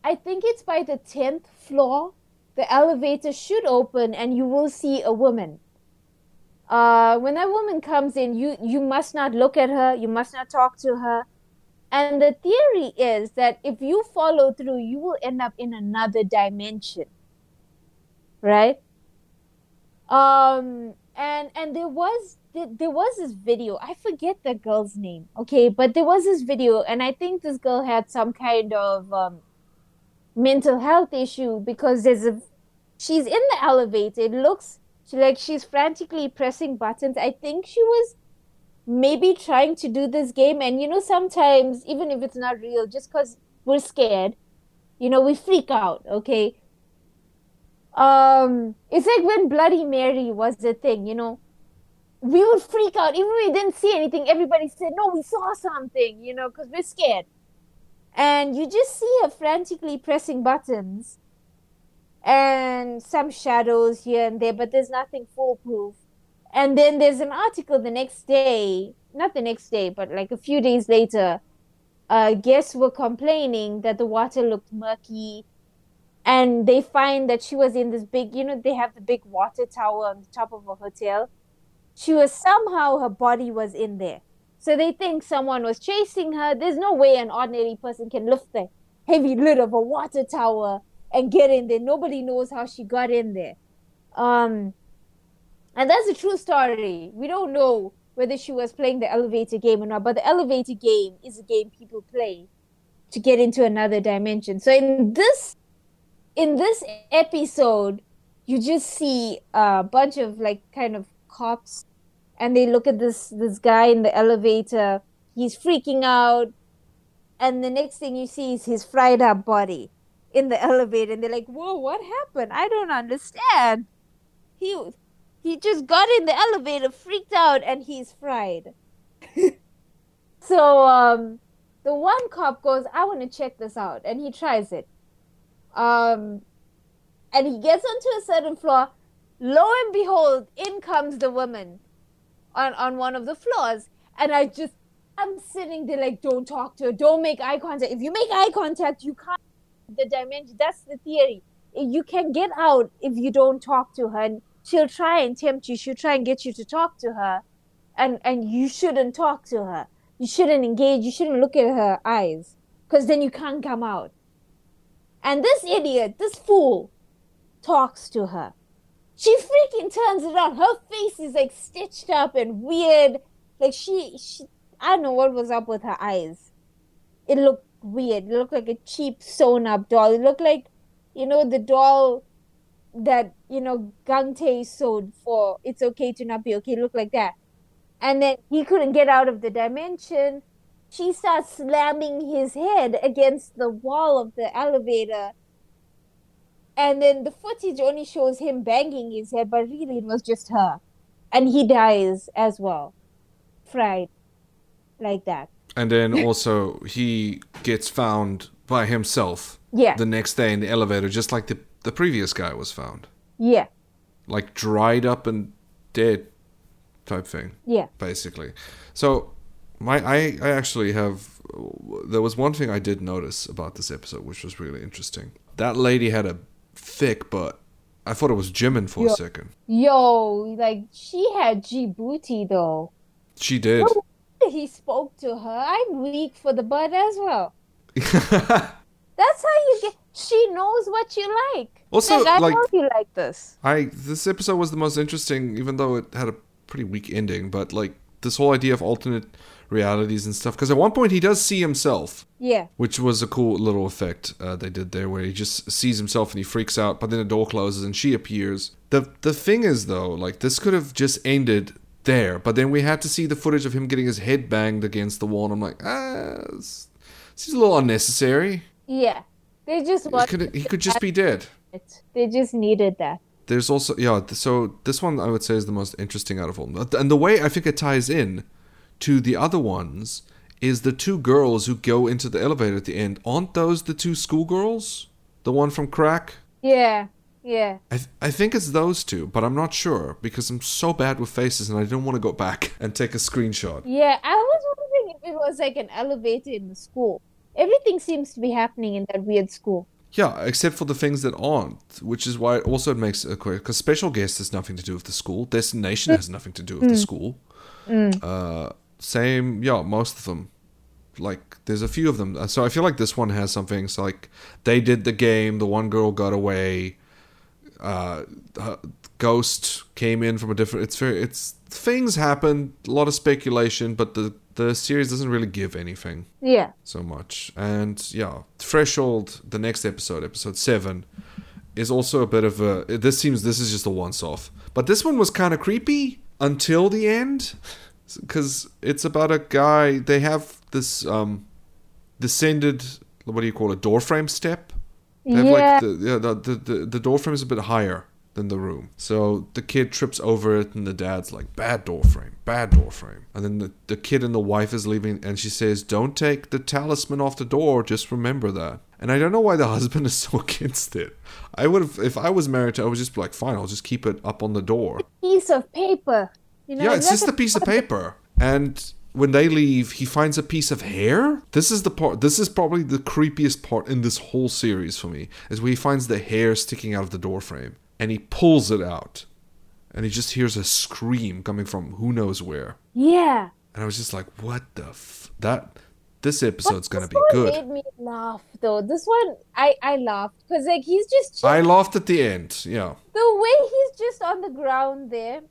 i think it's by the 10th floor the elevator should open and you will see a woman uh, when that woman comes in you you must not look at her you must not talk to her and the theory is that if you follow through, you will end up in another dimension. Right? Um and and there was there, was this video. I forget the girl's name. Okay, but there was this video and I think this girl had some kind of um mental health issue because there's a she's in the elevator. It looks she like she's frantically pressing buttons. I think she was maybe trying to do this game and you know sometimes even if it's not real just because we're scared you know we freak out okay um it's like when bloody mary was the thing you know? We would freak out. Even we didn't see anything everybody said no we saw something you know because we're scared. And you just see her frantically pressing buttons and some shadows here and there but there's nothing foolproof. And then there's an article the next day, not the next day, but like a few days later, uh, guests were complaining that the water looked murky. And they find that she was in this big, you know, they have the big water tower on the top of a hotel. She was somehow, her body was in there. So they think someone was chasing her. There's no way an ordinary person can lift the heavy lid of a water tower and get in there. Nobody knows how she got in there. Um, and that's a true story. We don't know whether she was playing the elevator game or not, but the elevator game is a game people play to get into another dimension. So in this in this episode, you just see a bunch of like kind of cops and they look at this this guy in the elevator. He's freaking out. And the next thing you see is his fried up body in the <laughs> elevator and they're like, "Whoa, what happened? I don't understand." He he just got in the elevator, freaked out, and he's fried. <laughs> so um, the one cop goes, "I want to check this out," and he tries it. Um, and he gets onto a certain floor. Lo and behold, in comes the woman on on one of the floors, and I just I'm sitting there like, don't talk to her, don't make eye contact. If you make eye contact, you can't the dimension. That's the theory. You can get out if you don't talk to her. And she'll try and tempt you. She'll try and get you to talk to her, and and you shouldn't talk to her. You shouldn't engage. You shouldn't look at her eyes, because then you can't come out. And this idiot, this fool, talks to her. She freaking turns around. Her face is like stitched up and weird. Like she, she, I don't know what was up with her eyes. It looked weird. It looked like a cheap sewn up doll. It looked like, you know, the doll that you know Gangtae sewed for "It's Okay to Not Be Okay." It looked like that. And then he couldn't get out of the dimension. She starts slamming his head against the wall of the elevator. And then the footage only shows him banging his head, but really it was just her. And he dies as well. Fried. Like that. And then also he gets found by himself Yeah. the next day in the elevator, just like the the previous guy was found, yeah. like dried up and dead, type thing. Yeah. basically. So, my I I actually have there was one thing I did notice about this episode, which was really interesting. That lady had a thick butt. I thought it was Jimin for a second. Yo, like she had Djibouti though. She did. He spoke to her. I'm weak for the butt as well. <laughs> That's how you get. She knows what you like. Also, like, I like- know you like this. I this episode was the most interesting, even though it had a pretty weak ending. But like this whole idea of alternate realities and stuff, because at one point he does see himself, Yeah. which was a cool little effect uh, they did there, where he just sees himself and he freaks out. But then the door closes and she appears. the The thing is, though, like this could have just ended there, but then we had to see the footage of him getting his head banged against the wall. And I'm like, ah, this seems a little unnecessary. Yeah. They just He could, he could just be dead. They just needed that. There's also yeah. So this one I would say is the most interesting out of all, and the way I think it ties in to the other ones is the two girls who go into the elevator at the end. Aren't those the two schoolgirls? The one from Crack. Yeah. Yeah. I th- I think it's those two, but I'm not sure because I'm so bad with faces and I didn't want to go back <laughs> and take a screenshot. Yeah. I was wondering if it was like an elevator in the school. Everything seems to be happening in that weird school. Yeah, except for the things that aren't, which is why it also makes it quick. Because special guest has nothing to do with the school. Destination mm. has nothing to do with the mm. school. Mm. Uh, same, yeah, most of them. Like, there's a few of them. So I feel like this one has some things like they did the game. The one girl got away. Uh, uh, Ghost came in from a different. It's very. It's things happen. A lot of speculation, but the the series doesn't really give anything Yeah. so much. And yeah, Threshold, the next episode, episode seven, is also a bit of a. This seems this is just a once off, but this one was kind of creepy until the end, because it's about a guy. They have this um, descended. What do you call it? Door frame step. They have Yeah. like the, yeah, the, the the the door frame is a bit higher than the room. So the kid trips over it and the dad's like, bad door frame, bad door frame. And then the, the kid and the wife is leaving and she says, Don't take the talisman off the door, just remember that. And I don't know why the <laughs> husband is so against it. I would have if I was married to I would just be like, fine, I'll just keep it up on the door. Piece of paper. You know, Yeah, it's just a piece of paper. And when they leave, he finds a piece of hair. This is the part. This is probably the creepiest part in this whole series for me, is where he finds the hair sticking out of the doorframe, and he pulls it out, and he just hears a scream coming from who knows where. Yeah. And I was just like, "What the f- that? This episode's gonna This be good." made me laugh though. This one, I I laughed because like he's just I laughed at the end. Yeah, the way he's just on the ground there,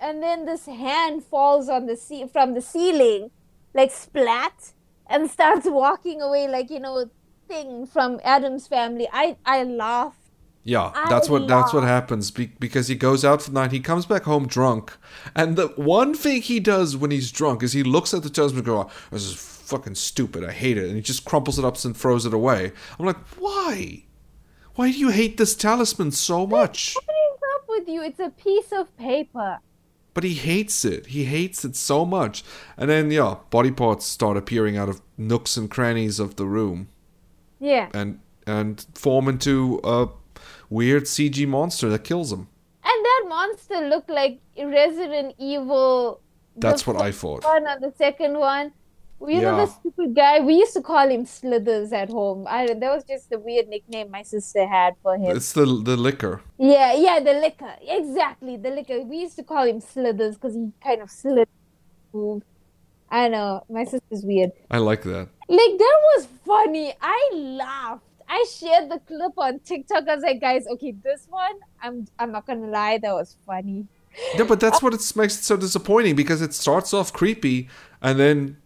and then this hand falls on the ce- from the ceiling, like splat, and <laughs> starts walking away like you know thing from Addams family. I I laughed. Yeah, I that's what that's what happens be- because he goes out for the night. He comes back home drunk, and the one thing he does when he's drunk is he looks at the talisman and goes, oh, "This is fucking stupid. I hate it," and he just crumples it up and throws it away. I'm like, why? Why do you hate this talisman so much? What is up with you? It's a piece of paper. But he hates it. He hates it so much. And then yeah, body parts start appearing out of nooks and crannies of the room Yeah. and and form into a weird CG monster that kills him. And that monster looked like Resident Evil. That's what I thought. One or the second one. You know Yeah. the stupid guy. We used to call him Slithers at home. I that was just the weird nickname my sister had for him. It's the the Licker. Yeah, yeah, the Licker. Exactly, the Licker. We used to call him Slithers because he kind of slid. I know my sister's weird. I like that. Like that was funny. I laughed. I shared the clip on TikTok. I was like, guys, okay, this one, I'm I'm not gonna lie, that was funny. Yeah, but that's <laughs> what it makes it so disappointing because it starts off creepy and then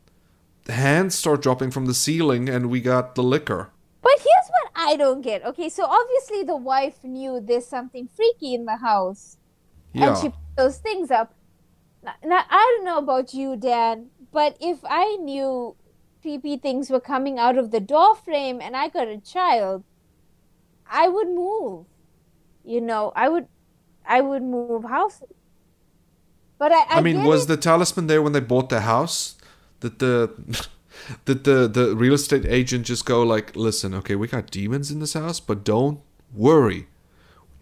hands start dropping from the ceiling and we got the Licker. But here's what I don't get. Okay, so obviously the wife knew there's something freaky in the house, and she put those things up. Now, I don't know about you, Dan, but if I knew creepy things were coming out of the door frame and I got a child, I would move. You know, I would, I would move houses. But I, I, I mean, was it. the talisman there when they bought the house? That the <laughs> Did the the real estate agent just go like, "Listen, okay, we got demons in this house, but don't worry.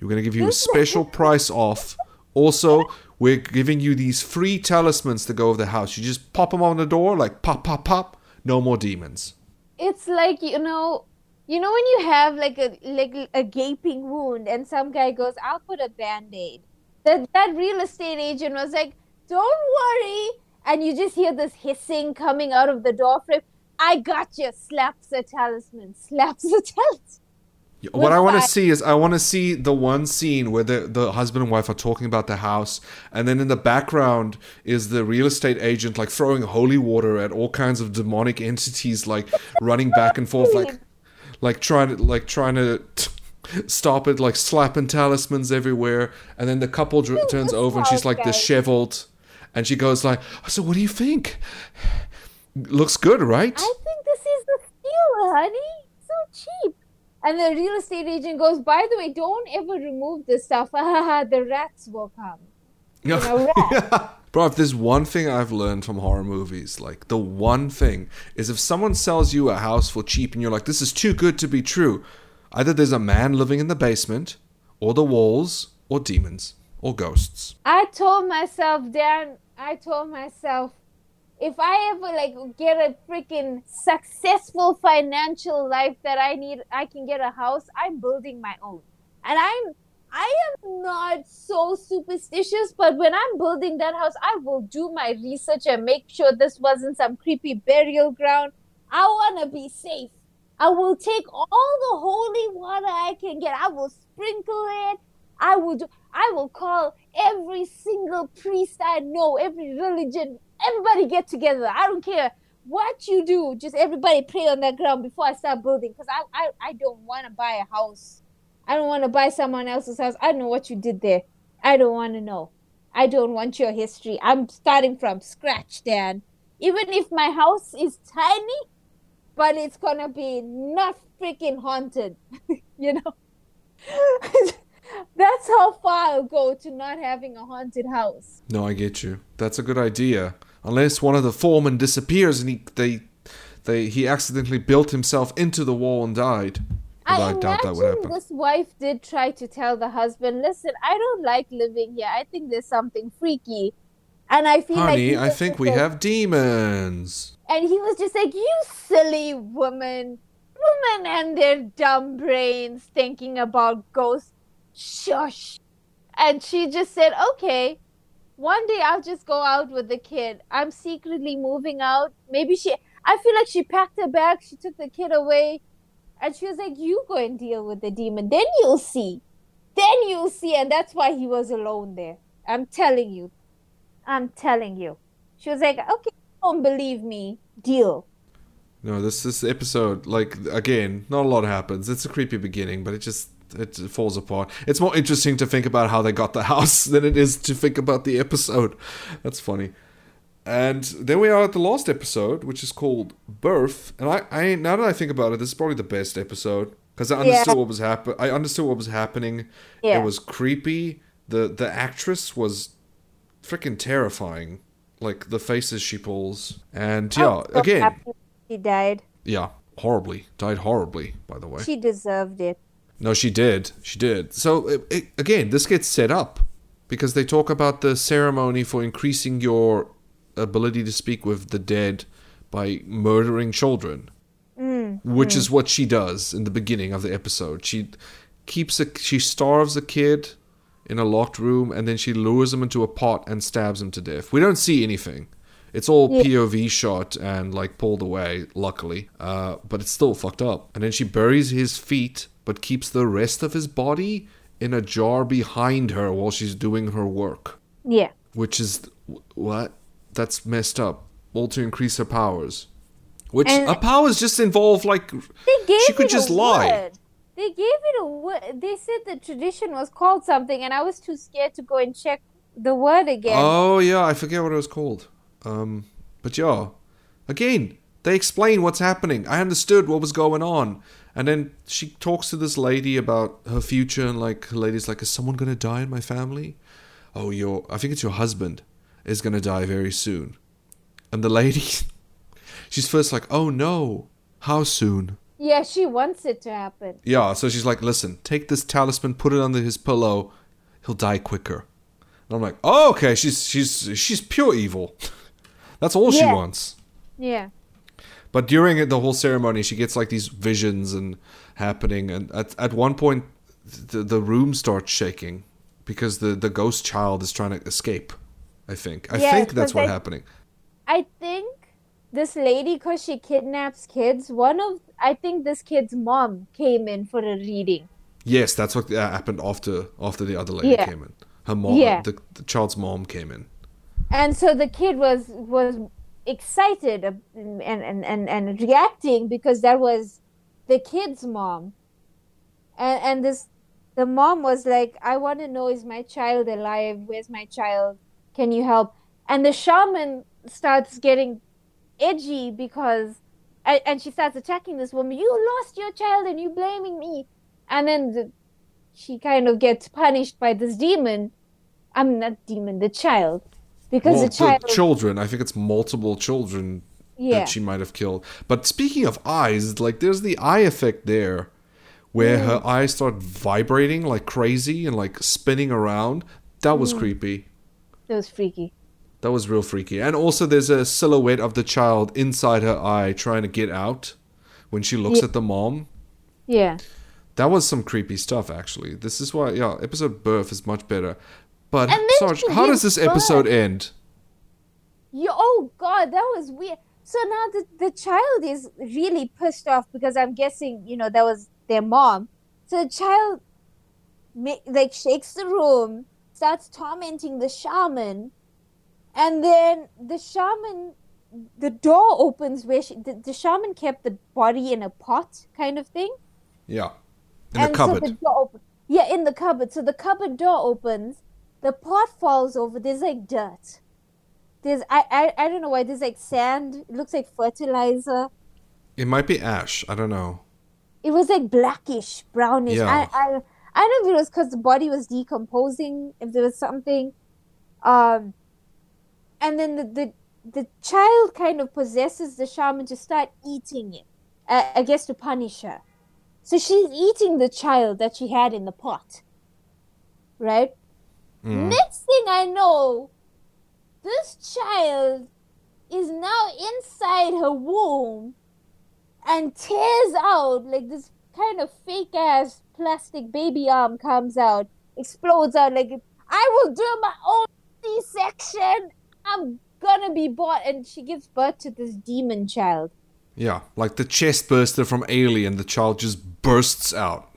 We're gonna give you a special price off. Also, we're giving you these free talismans to go over the house. You just pop them on the door, like pop, pop, pop. No more demons." It's like you know, you know when you have like a like a gaping wound, and some guy goes, "I'll put a band aid." That that real estate agent was like, "Don't worry," and you just hear this hissing coming out of the door frame. I got you. Slaps the talisman. Slaps the <laughs> talisman. What I want to see is I want to see the one scene where the, the husband and wife are talking about the house, and then in the background is the real estate agent like throwing holy water at all kinds of demonic entities, like running back and forth, like like trying to like trying to <laughs> stop it, like slapping talismans everywhere, and then the couple dr- turns over and she's like disheveled, and she goes like, "So what do you think? Looks good, right?" I think this is the steal, honey. So cheap. And the real estate agent goes, by the way, don't ever remove this stuff. <laughs> the rats will come. <laughs> Yeah. know. Bro, if there's one thing I've learned from horror movies, like the one thing is if someone sells you a house for cheap and you're like, this is too good to be true, either there's a man living in the basement, or the walls, or demons, or ghosts. I told myself, Dan, I told myself, if I ever like get a freaking successful financial life that I need, I can get a house. I'm building my own, and I'm I am not so superstitious. But when I'm building that house, I will do my research and make sure this wasn't some creepy burial ground. I want to be safe. I will take all the holy water I can get. I will sprinkle it. I will do. I will call every single priest I know, every religion, everybody get together. I don't care what you do. Just everybody pray on that ground before I start building. Because I, I, I don't want to buy a house. I don't want to buy someone else's house. I don't know what you did there. I don't want to know. I don't want your history. I'm starting from scratch, Dan. Even if my house is tiny, but it's gonna be not freaking haunted, <laughs> you know. <laughs> <laughs> That's how far I'll go to not having a haunted house. No, I get you. That's a good idea. Unless one of the foremen disappears and he they they he accidentally built himself into the wall and died. But I, I, doubt that would happen. this wife did try to tell the husband, "Listen, I don't like living here. I think there's something freaky." And I feel Honey, he I think we like- have demons. And he was just like, "You silly woman, women and their dumb brains thinking about ghosts. Shush." And she just said, "Okay, one day I'll just go out with the kid. I'm secretly moving out. Maybe she. I feel like she packed her bag. She took the kid away, and she was like, "You go and deal with the demon. Then you'll see. Then you'll see." And that's why he was alone there. I'm telling you. I'm telling you. She was like, "Okay, don't believe me. Deal." No, this this episode, like again, not a lot happens. It's a creepy beginning, but it just it falls apart. It's more interesting to think about how they got the <laughs> house than it is to think about the episode. That's funny. And then we are at the last episode, which is called Birth. And I, I now that I think about it, this is probably the best episode because I understood Yeah. what was happen. I understood what was happening. Yeah. It was creepy. the The actress was freaking terrifying. Like the faces she pulls, and yeah, so again, she died. yeah, horribly. Died horribly, by the way. She deserved it. No, she did. She did. So, it, it, again, this gets set up because they talk about the ceremony for increasing your ability to speak with the dead by murdering children, which is what she does in the beginning of the episode. She keeps a she starves a kid in a locked room and then she lures him into a pot and stabs him to death. We don't see anything. It's all Yeah. POV shot and like pulled away, luckily. Uh, but it's still fucked up. And then she buries his feet, but keeps the rest of his body in a jar behind her while she's doing her work. Yeah. Which is what? That's messed up. All to increase her powers. Which And- her powers just involve like They gave she could it just a lie. word. They gave it a word. They said the tradition was called something, and I was too scared to go and check the word again. Oh yeah, I forget what it was called. Um, but yeah, again, they explain what's happening. I understood what was going on, and then she talks to this lady about her future, and like, the lady's like, "Is someone gonna die in my family?" Oh, your, I think it's your husband is gonna die very soon, and the lady, <laughs> she's first like, "Oh no, how soon?" Yeah, she wants it to happen. Yeah, so she's like, "Listen, take this talisman, put it under his pillow. He'll die quicker." And I'm like, "Oh, okay. She's she's she's pure evil. That's all she Yeah. wants." Yeah. But during the whole ceremony, she gets like these visions and happening, and at at one point, the the room starts shaking because the the ghost child is trying to escape. I think. I think that's what's happening. I think this lady, because she kidnaps kids, one of, I think this kid's mom came in for a reading. Yes, that's what uh, happened after after the other lady Yeah. came in. Her mom, Yeah. the, the child's mom came in. And so the kid was was excited and and, and, and reacting because that was the kid's mom. And and this the mom was like, I want to know is my child alive? Where's my child? Can you help? And the shaman starts getting edgy because and, she starts attacking this woman. You lost your child and you blaming me. And then the, she kind of gets punished by this demon. I'm not demon, the child. Because well, the child children. I think it's multiple children Yeah. that she might have killed. But speaking of eyes, like there's the eye effect there, where Mm. her eyes start vibrating like crazy and like spinning around. That Mm. was creepy. That was freaky. That was real freaky. And also, there's a silhouette of the child inside her eye trying to get out when she looks Yeah. at the mom. Yeah. That was some creepy stuff, actually. This is why, yeah, episode birth is much better. But Sarge, how does this episode end? You, oh God, that was weird. So now the, the child is really pissed off because I'm guessing, you know, that was their mom. So the child like shakes the room, starts tormenting the shaman, and then the shaman, the door opens where she, the, the shaman kept the body in a pot kind of thing. Yeah, in and the cupboard. So the yeah, in the cupboard. So the cupboard door opens, the pot falls over. There's like dirt. There's I, I I don't know why. There's like sand. It looks like fertilizer. It might be ash. I don't know. It was like blackish, brownish. Yeah. I I I don't know if it was because the body was decomposing. If there was something, um, and then the the, the child kind of possesses the shaman to start eating it. Uh, I guess to punish her. So she's eating the child that she had in the pot. Right? Mm. Next thing I know, this child is now inside her womb and tears out like this kind of fake ass plastic baby arm comes out, explodes out like I will do my own C section. I'm gonna be born and she gives birth to this demon child. Yeah, like the chest burster from Alien. The child just bursts out.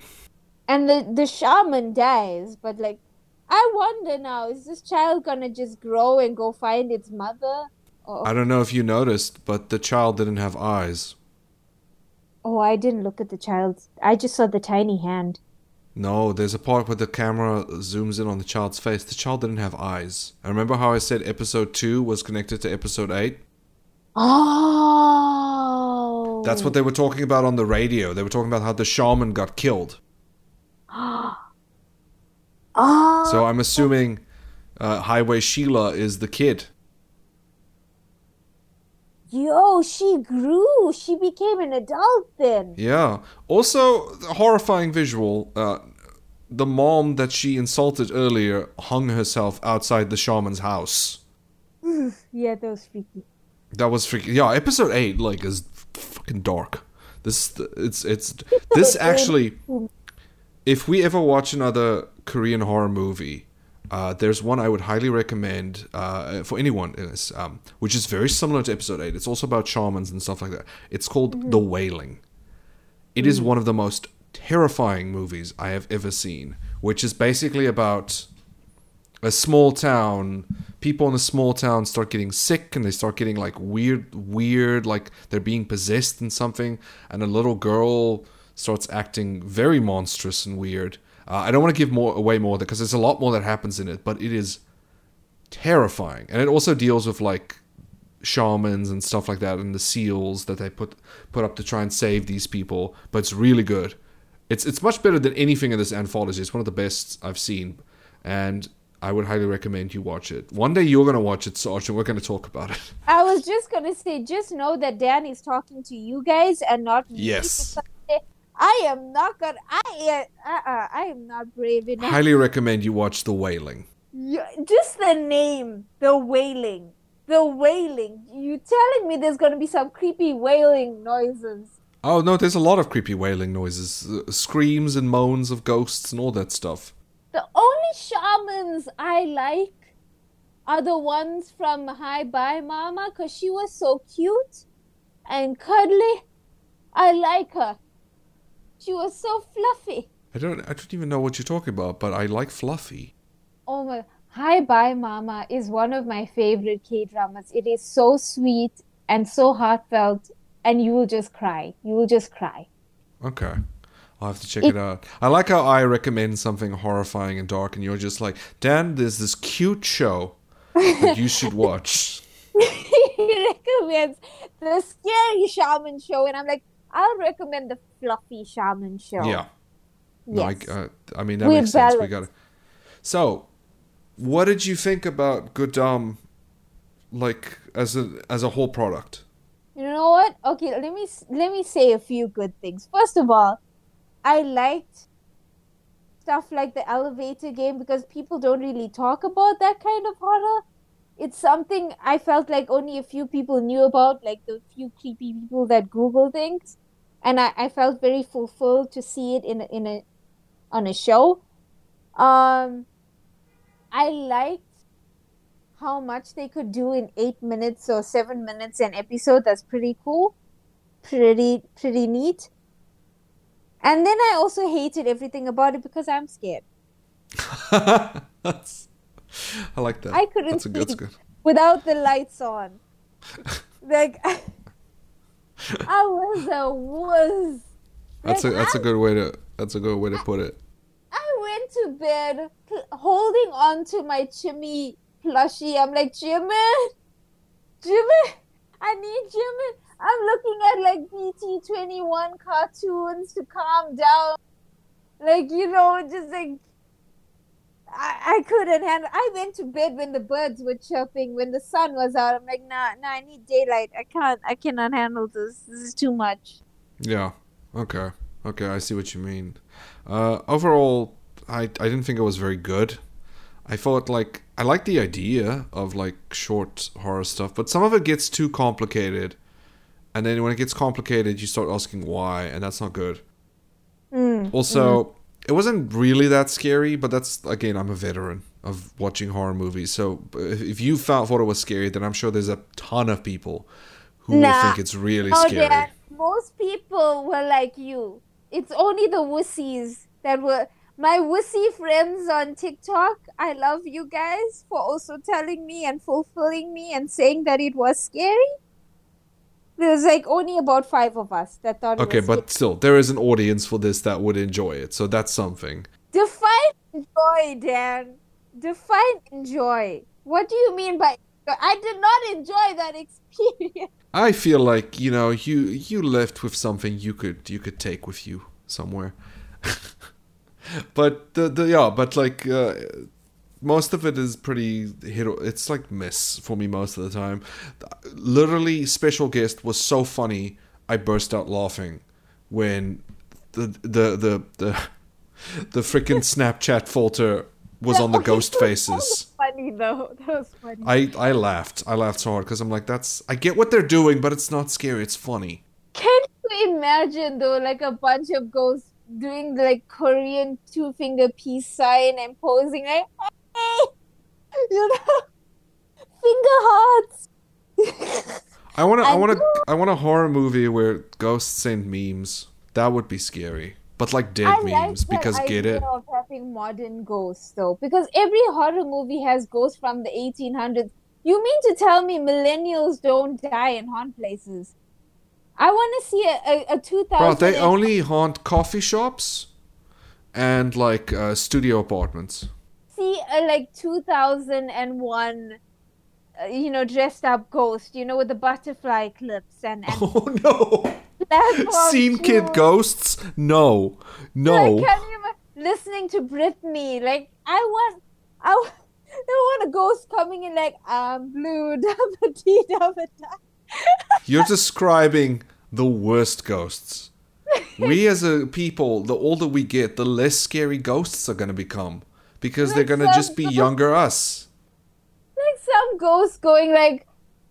And the, the shaman dies, but like I wonder now, is this child gonna just grow and go find its mother? Or I don't know if you noticed, but the child didn't have eyes. oh I didn't look at the child. I just saw the tiny hand. No, there's a part where the camera zooms in on the child's face. The child didn't have eyes. I remember how I said episode 2 was connected to episode 8? Oh That's what they were talking about on the radio. They were talking about how the shaman got killed. <gasps> <gasps> Oh So I'm assuming uh, Highway Sheila is the kid. yo, she grew. She became an adult then. Yeah. Also, the horrifying visual. Uh, the mom that she insulted earlier hung herself outside the shaman's house. <laughs> Yeah, that was freaky. That was freaking. Yeah, episode eight like is fucking dark. This it's it's this <laughs> actually. If we ever watch another Korean horror movie, uh, there's one I would highly recommend uh, for anyone in this, um, which is very similar to episode eight. It's also about shamans and stuff like that. It's called The Wailing. It is one of the most terrifying movies I have ever seen, which is basically about a small town. People in a small town start getting sick and they start getting like weird, weird, like they're being possessed and something. And a little girl starts acting very monstrous and weird. Uh, I don't want to give more away more because there's a lot more that happens in it, but it is terrifying. And it also deals with like shamans and stuff like that and the seals that they put put up to try and save these people. But it's really good. It's it's much better than anything in this anthology. It's one of the best I've seen. And I would highly recommend you watch it. One day you're gonna watch it, Sarge, and we're gonna talk about it. I was just gonna say, just know that Dan is talking to you guys and not me. Yes. I am not gonna. I uh, uh, I am not brave enough. highly recommend you watch The Wailing. Just the name, the wailing, the wailing. You telling me there's gonna be some creepy wailing noises? Oh no, there's a lot of creepy wailing noises, uh, screams and moans of ghosts and all that stuff. The only shamans I like are the ones from Hi Bye Mama because she was so cute and cuddly. I like her. She was so fluffy. I don't, I don't even know what you're talking about, but I like Fluffy. Oh my. Hi Bye Mama is one of my favorite K dramas. It is so sweet and so heartfelt, and you will just cry. You will just cry. Okay. I'll have to check It- it out. I like how I recommend something horrifying and dark, and you're just like, Dan, there's this cute show that you should <laughs> watch. he recommends the scary shaman show, and I'm like, I'll recommend the fluffy shaman show. Yeah. No, I, uh, I mean, that We're makes sense. We got it. So, what did you think about Goedam, like, as a, as a whole product? You know what? Okay, let me let me say a few good things. First of all, I liked stuff like the elevator game because people don't really talk about that kind of horror. It's something I felt like only a few people knew about, like the few creepy people that Google things, and I, I felt very fulfilled to see it in a, in a on a show. Um, I liked how much they could do in eight minutes or seven minutes an episode. That's pretty cool. Pretty pretty neat. And then I also hated everything about it because I'm scared. <laughs> that's, I like that. I couldn't That's, a, good. Without the lights on. like <laughs> I, was a wuss. That's a that's I, a good way to that's a good way to put it. I went to bed holding on to my Chimmy plushie. I'm like, Chimmy, Chimmy, I need Chimmy. I'm looking at like BT21 cartoons to calm down. Like, you know, just like, I, I couldn't handle I went to bed when the birds were chirping, when the sun was out. I'm like, nah, nah, I need daylight. I can't, I cannot handle this. This is too much. Yeah. Okay. Okay. I see what you mean. Uh, overall, I I didn't think it was very good. I thought like I like the idea of like short horror stuff, but some of it gets too complicated, and then when it gets complicated, you start asking why, and that's not good. Mm, Also, it wasn't really that scary, but that's again, I'm a veteran of watching horror movies, so if you found thought it was scary, then I'm sure there's a ton of people who Nah. think it's really Oh, scary. Dad, most people were like you. It's only the wussies that were my wussy friends on TikTok. I love you guys for also telling me and fulfilling me and saying that it was scary. There was like only about five of us that thought Okay, it was but still, there is an audience for this that would enjoy it, so that's something. define enjoy, Dan. Define enjoy. What do you mean by I did not enjoy that experience. <laughs> I feel like you know you you left with something you could you could take with you somewhere. <laughs> but the the yeah, but like uh, most of it is pretty hit. It's like miss for me most of the time. Literally, special guest was so funny. I burst out laughing when the the the the the freaking <laughs> Snapchat filter was on the ghost That was faces. funny though. That was funny. I I laughed. I laughed so hard because I'm like, that's I get what they're doing, but it's not scary. It's funny. Can you imagine though, like a bunch of ghosts doing the like Korean two finger peace sign and posing like, hey, you know, finger hearts. I want to. I want to. I want a horror movie where ghosts send memes. That would be scary. But like dead I memes, that because get it. of having modern ghosts though, because every horror movie has ghosts from the 1800s. You mean to tell me millennials don't die in haunt places? I want to see a, a, a 2000. Bro, they only haunt coffee shops and like uh, studio apartments. See a like 2001 uh, you know dressed up ghost you know with the butterfly clips and, and <laughs> Oh no! Scene kid ghosts? No, no. like can you ima- listening to Britney like I want I w- <laughs> the ghost coming in like I'm blue, <laughs> double D, double da. You're describing the worst ghosts. We as a people, the older we get, the less scary ghosts are going to become because they're going to just be younger us. Like some ghost going like,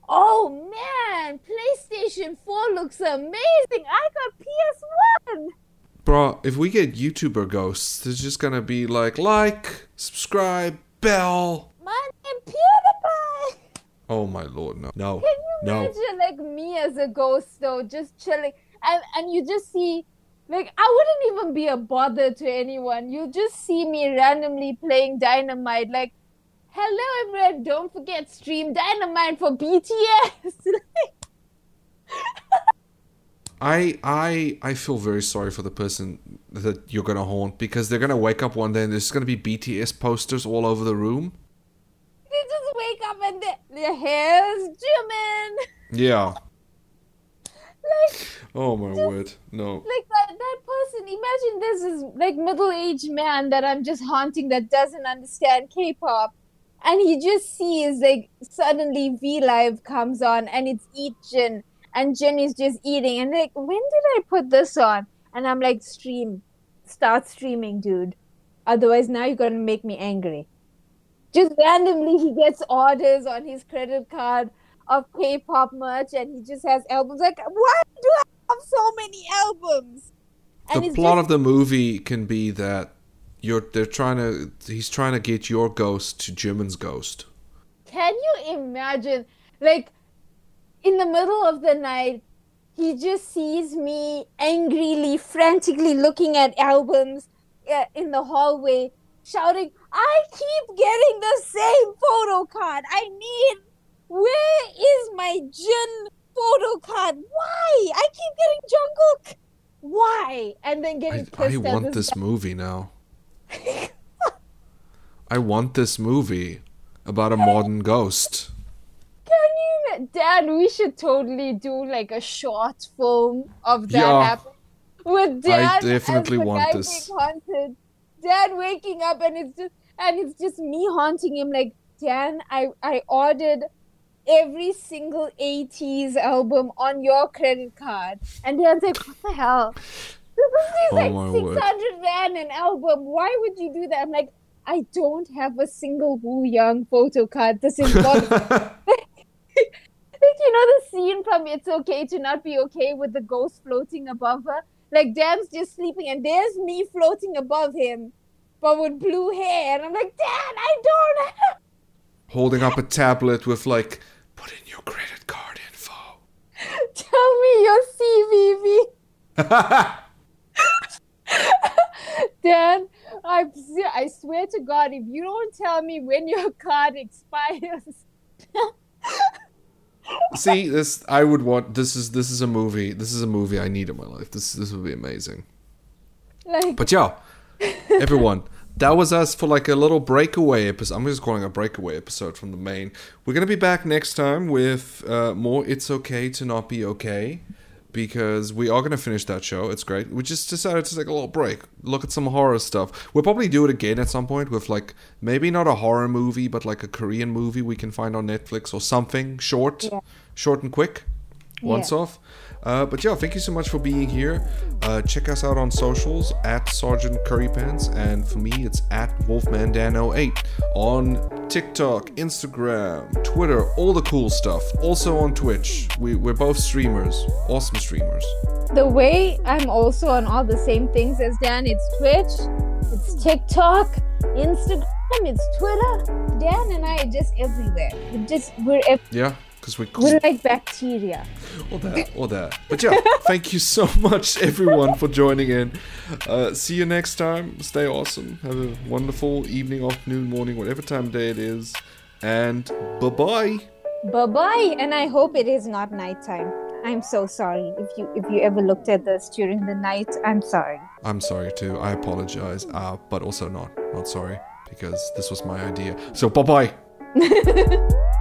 "Oh man, PlayStation 4 looks amazing. I got PS1." Bro, if we get YouTuber ghosts, they're just to be like, like, subscribe, bell. My name PewDiePie. Oh my lord, no. No. Can you No. imagine like me as a ghost though, just chilling, and and you just see, like I wouldn't even be a bother to anyone. You just see me randomly playing Dynamite, like, hello everyone, don't forget stream Dynamite for BTS. <laughs> I I I feel very sorry for the person that you're gonna haunt because they're gonna wake up one day and there's gonna be BTS posters all over the room. they just wake up and their hair's Jimin. Yeah. Like Oh my word. No. like that that person imagine this is like middle-aged man that i'm just haunting that doesn't understand k-pop. And he just sees like suddenly v live comes on and it's eat jin. And jin is just eating. And like when did i put this on? And i'm like stream start streaming dude. Otherwise now you're gonna make me angry. Just randomly he gets orders on his credit card of k-pop merch and he just has albums like why do i have so many albums And The plot just- of the movie can be that you're they're trying to he's trying to get your ghost to Jimin's ghost. Can you imagine, like, in the middle of the night, he just sees me angrily, frantically looking at albums uh, in the hallway, shouting, I keep getting the same photo card. I need, where is my Jin photo card? Why? I keep getting Jungkook. Why? And then getting I, pissed I want this this movie now. <laughs> I want this movie about a modern ghost. Can you, Dad? We should totally do like a short film of that Yeah. happen with Dad. definitely as the want guy this. being haunted. Dad waking up and it's just and it's just me haunting him. Like Dan, I I ordered every single ATEEZ album on your credit card, and Dan's like, what the hell? This is Oh like my six rand an album. Why would you do that? I'm like. I don't have a single Wooyoung photo card. This is what <laughs> like <laughs> you know the scene from It's Okay to Not Be Okay with the ghost floating above her? Like Dan's just sleeping and there's me floating above him, but with blue hair. And I'm like, Dad, I don't have Holding up a tablet with like your credit card info. <laughs> tell me your CVV. <laughs> Dan, I, I swear to God, if you don't tell me when your card expires, <laughs> See, this I would want this is this is a movie. This is a movie I need in my life. This this would be amazing. like, But yeah, everyone, that was us for like a little breakaway episode. I'm just calling a breakaway episode from the main. We're gonna be back next time with uh, more. It's okay to not be okay, because we are gonna finish that show. It's great. We just decided to take a little break, look at some horror stuff. We'll probably do it again at some point with like maybe not a horror movie, but like a Korean movie we can find on Netflix or something short, Yeah. short and quick once Yeah. off. Uh, but yeah, thank you so much for being here. Uh, check us out on socials at Sergeant Curry Pants, and for me, it's at WolfmanDan08 on TikTok, Instagram, Twitter, all the cool stuff. Also on Twitch. We, we're both streamers, awesome streamers. the way I'm also on all the same things as Dan, it's Twitch, it's TikTok, Instagram, it's Twitter. Dan and I are just everywhere. We're just we're ev- Yeah, because we we're like bacteria. or that, or that. But yeah, <laughs> thank you so much, everyone, for joining in. Uh, see you next time. Stay awesome. Have a wonderful evening, afternoon, morning, whatever time of day it is. And bye bye. Bye bye, and I hope it is not nighttime. I'm so sorry if you if you ever looked at this during the night. I'm sorry. I'm sorry too. I apologize. Uh, but also not not sorry because this was my idea. So bye bye. <laughs>